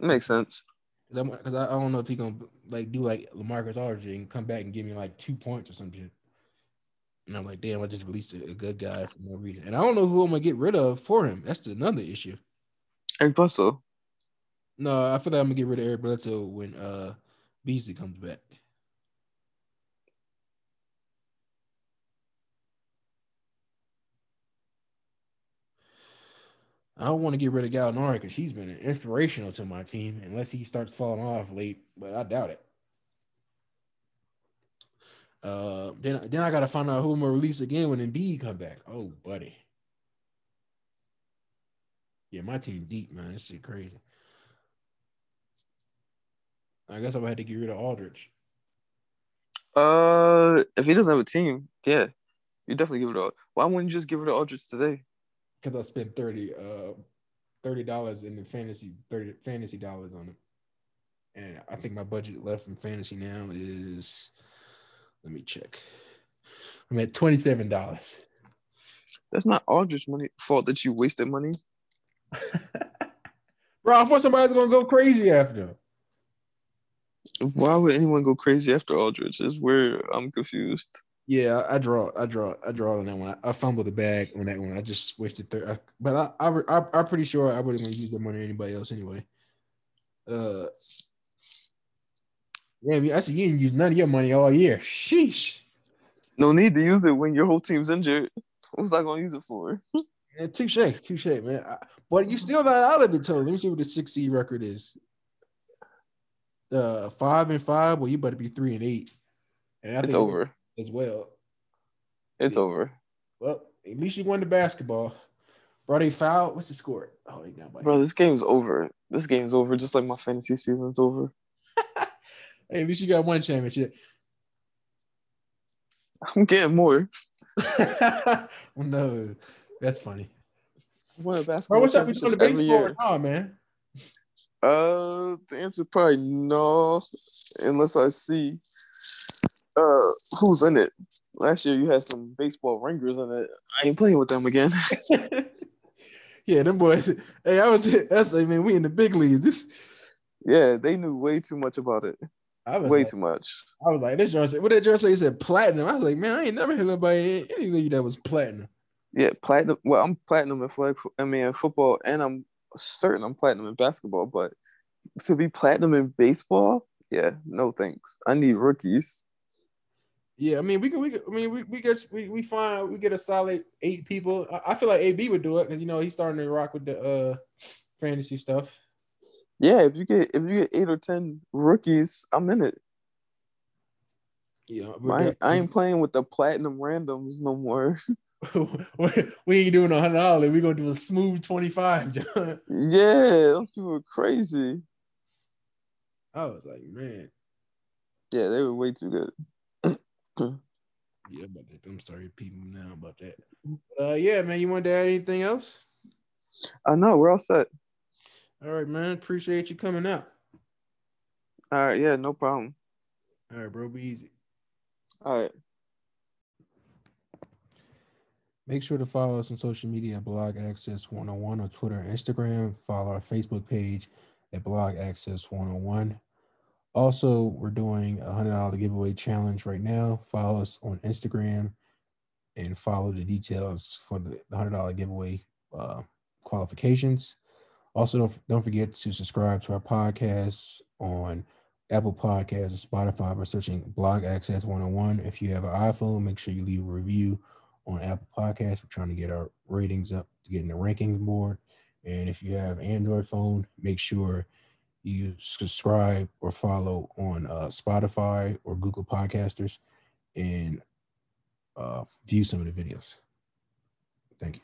Makes sense. Because I, I, don't know if he gonna like do like Lamarcus Aldridge and come back and give me like two points or something. And I'm like, damn, I just released a, a, good guy for no reason. And I don't know who I'm gonna get rid of for him. That's another issue. Eric Bledsoe. No, I feel like I'm gonna get rid of Eric Bledsoe when uh Beasley comes back. I don't want to get rid of Gallinari because he's been inspirational to my team, unless he starts falling off late, but I doubt it. Uh, then then I gotta find out who I'm gonna release again when Embiid come back. Oh, buddy. Yeah, my team deep, man. This shit crazy. I guess I would have to get rid of Aldridge. Uh, if he doesn't have a team, yeah, you definitely give it all. Why wouldn't you just give it to Aldridge today? Because I spent thirty uh thirty dollars in the fantasy thirty fantasy dollars on it, and I think my budget left from fantasy now is let me check. I'm at twenty seven dollars. That's not Aldridge money fault that you wasted money. [laughs] Bro, I thought somebody's gonna go crazy after him. Why would anyone go crazy after Aldridge? Is where I'm confused. Yeah, I draw, I draw, I draw on that one. I, I fumbled the bag on that one. I just switched it third, but I, I, I, am pretty sure I wouldn't use the money on anybody else anyway. Uh, yeah, I see you didn't use none of your money all year. Sheesh. No need to use it when your whole team's injured. What was I gonna use it for? yeah, touche, touche, man. I, but you still not out of it, Tony. Let me see what the six seed record is. Uh, five and five. Well, you better be three and eight. And I it's over as well. It's yeah. over. Well, at least you won the basketball. Bro, they fouled. What's the score? Oh, they got Bro, this game's over. This game's over. Just like my fantasy season's over. [laughs] hey, at least you got one championship. I'm getting more. [laughs] no, that's funny. What basketball? Bro, what's up with the baseball? Oh, man. Uh, the answer probably no, unless I see uh who's in it. Last year you had some baseball ringers in it. I ain't playing with them again. [laughs] [laughs] yeah, them boys. Hey, I was that's I mean we in the big leagues. This yeah, they knew way too much about it. I was way like, too much. I was like, this jersey. What did jersey said platinum? I was like, man, I ain't never heard nobody in any league that was platinum. Yeah, platinum. Well, I'm platinum in flag. I mean, in football, and I'm certain I'm platinum in basketball, but to be platinum in baseball, yeah, no thanks. I need rookies. Yeah, I mean, we can, we can, I mean, we, we get, we, we find, we get a solid eight people. I, I feel like AB would do it because, you know, he's starting to rock with the uh fantasy stuff. Yeah, if you get, if you get eight or 10 rookies, I'm in it. Yeah, I, I ain't [laughs] playing with the platinum randoms no more. [laughs] we ain't doing a hundred dollars. We gonna do a smooth twenty five, [laughs] John. Yeah, those people are crazy. I was like, man. Yeah, they were way too good. Yeah, but. I'm sorry, people now about that. uh, yeah, man. You want to add anything else? I uh, know we're all set. All right, man. Appreciate you coming out. All right, yeah, no problem. All right, bro. Be easy. All right. Make sure to follow us on social media at Blog Access 1on1 on Twitter and Instagram. Follow our Facebook page at Blog Access 1on1. Also, we're doing a hundred dollar giveaway challenge right now. Follow us on Instagram and follow the details for the hundred dollar giveaway uh, qualifications. Also, don't, don't forget to subscribe to our podcast on Apple Podcasts or Spotify by searching Blog Access 1on1. If you have an iPhone, make sure you leave a review on Apple Podcasts. We're trying to get our ratings up to get in the rankings board. And if you have Android phone, make sure you subscribe or follow on uh, Spotify or Google Podcasters and uh, view some of the videos. Thank you.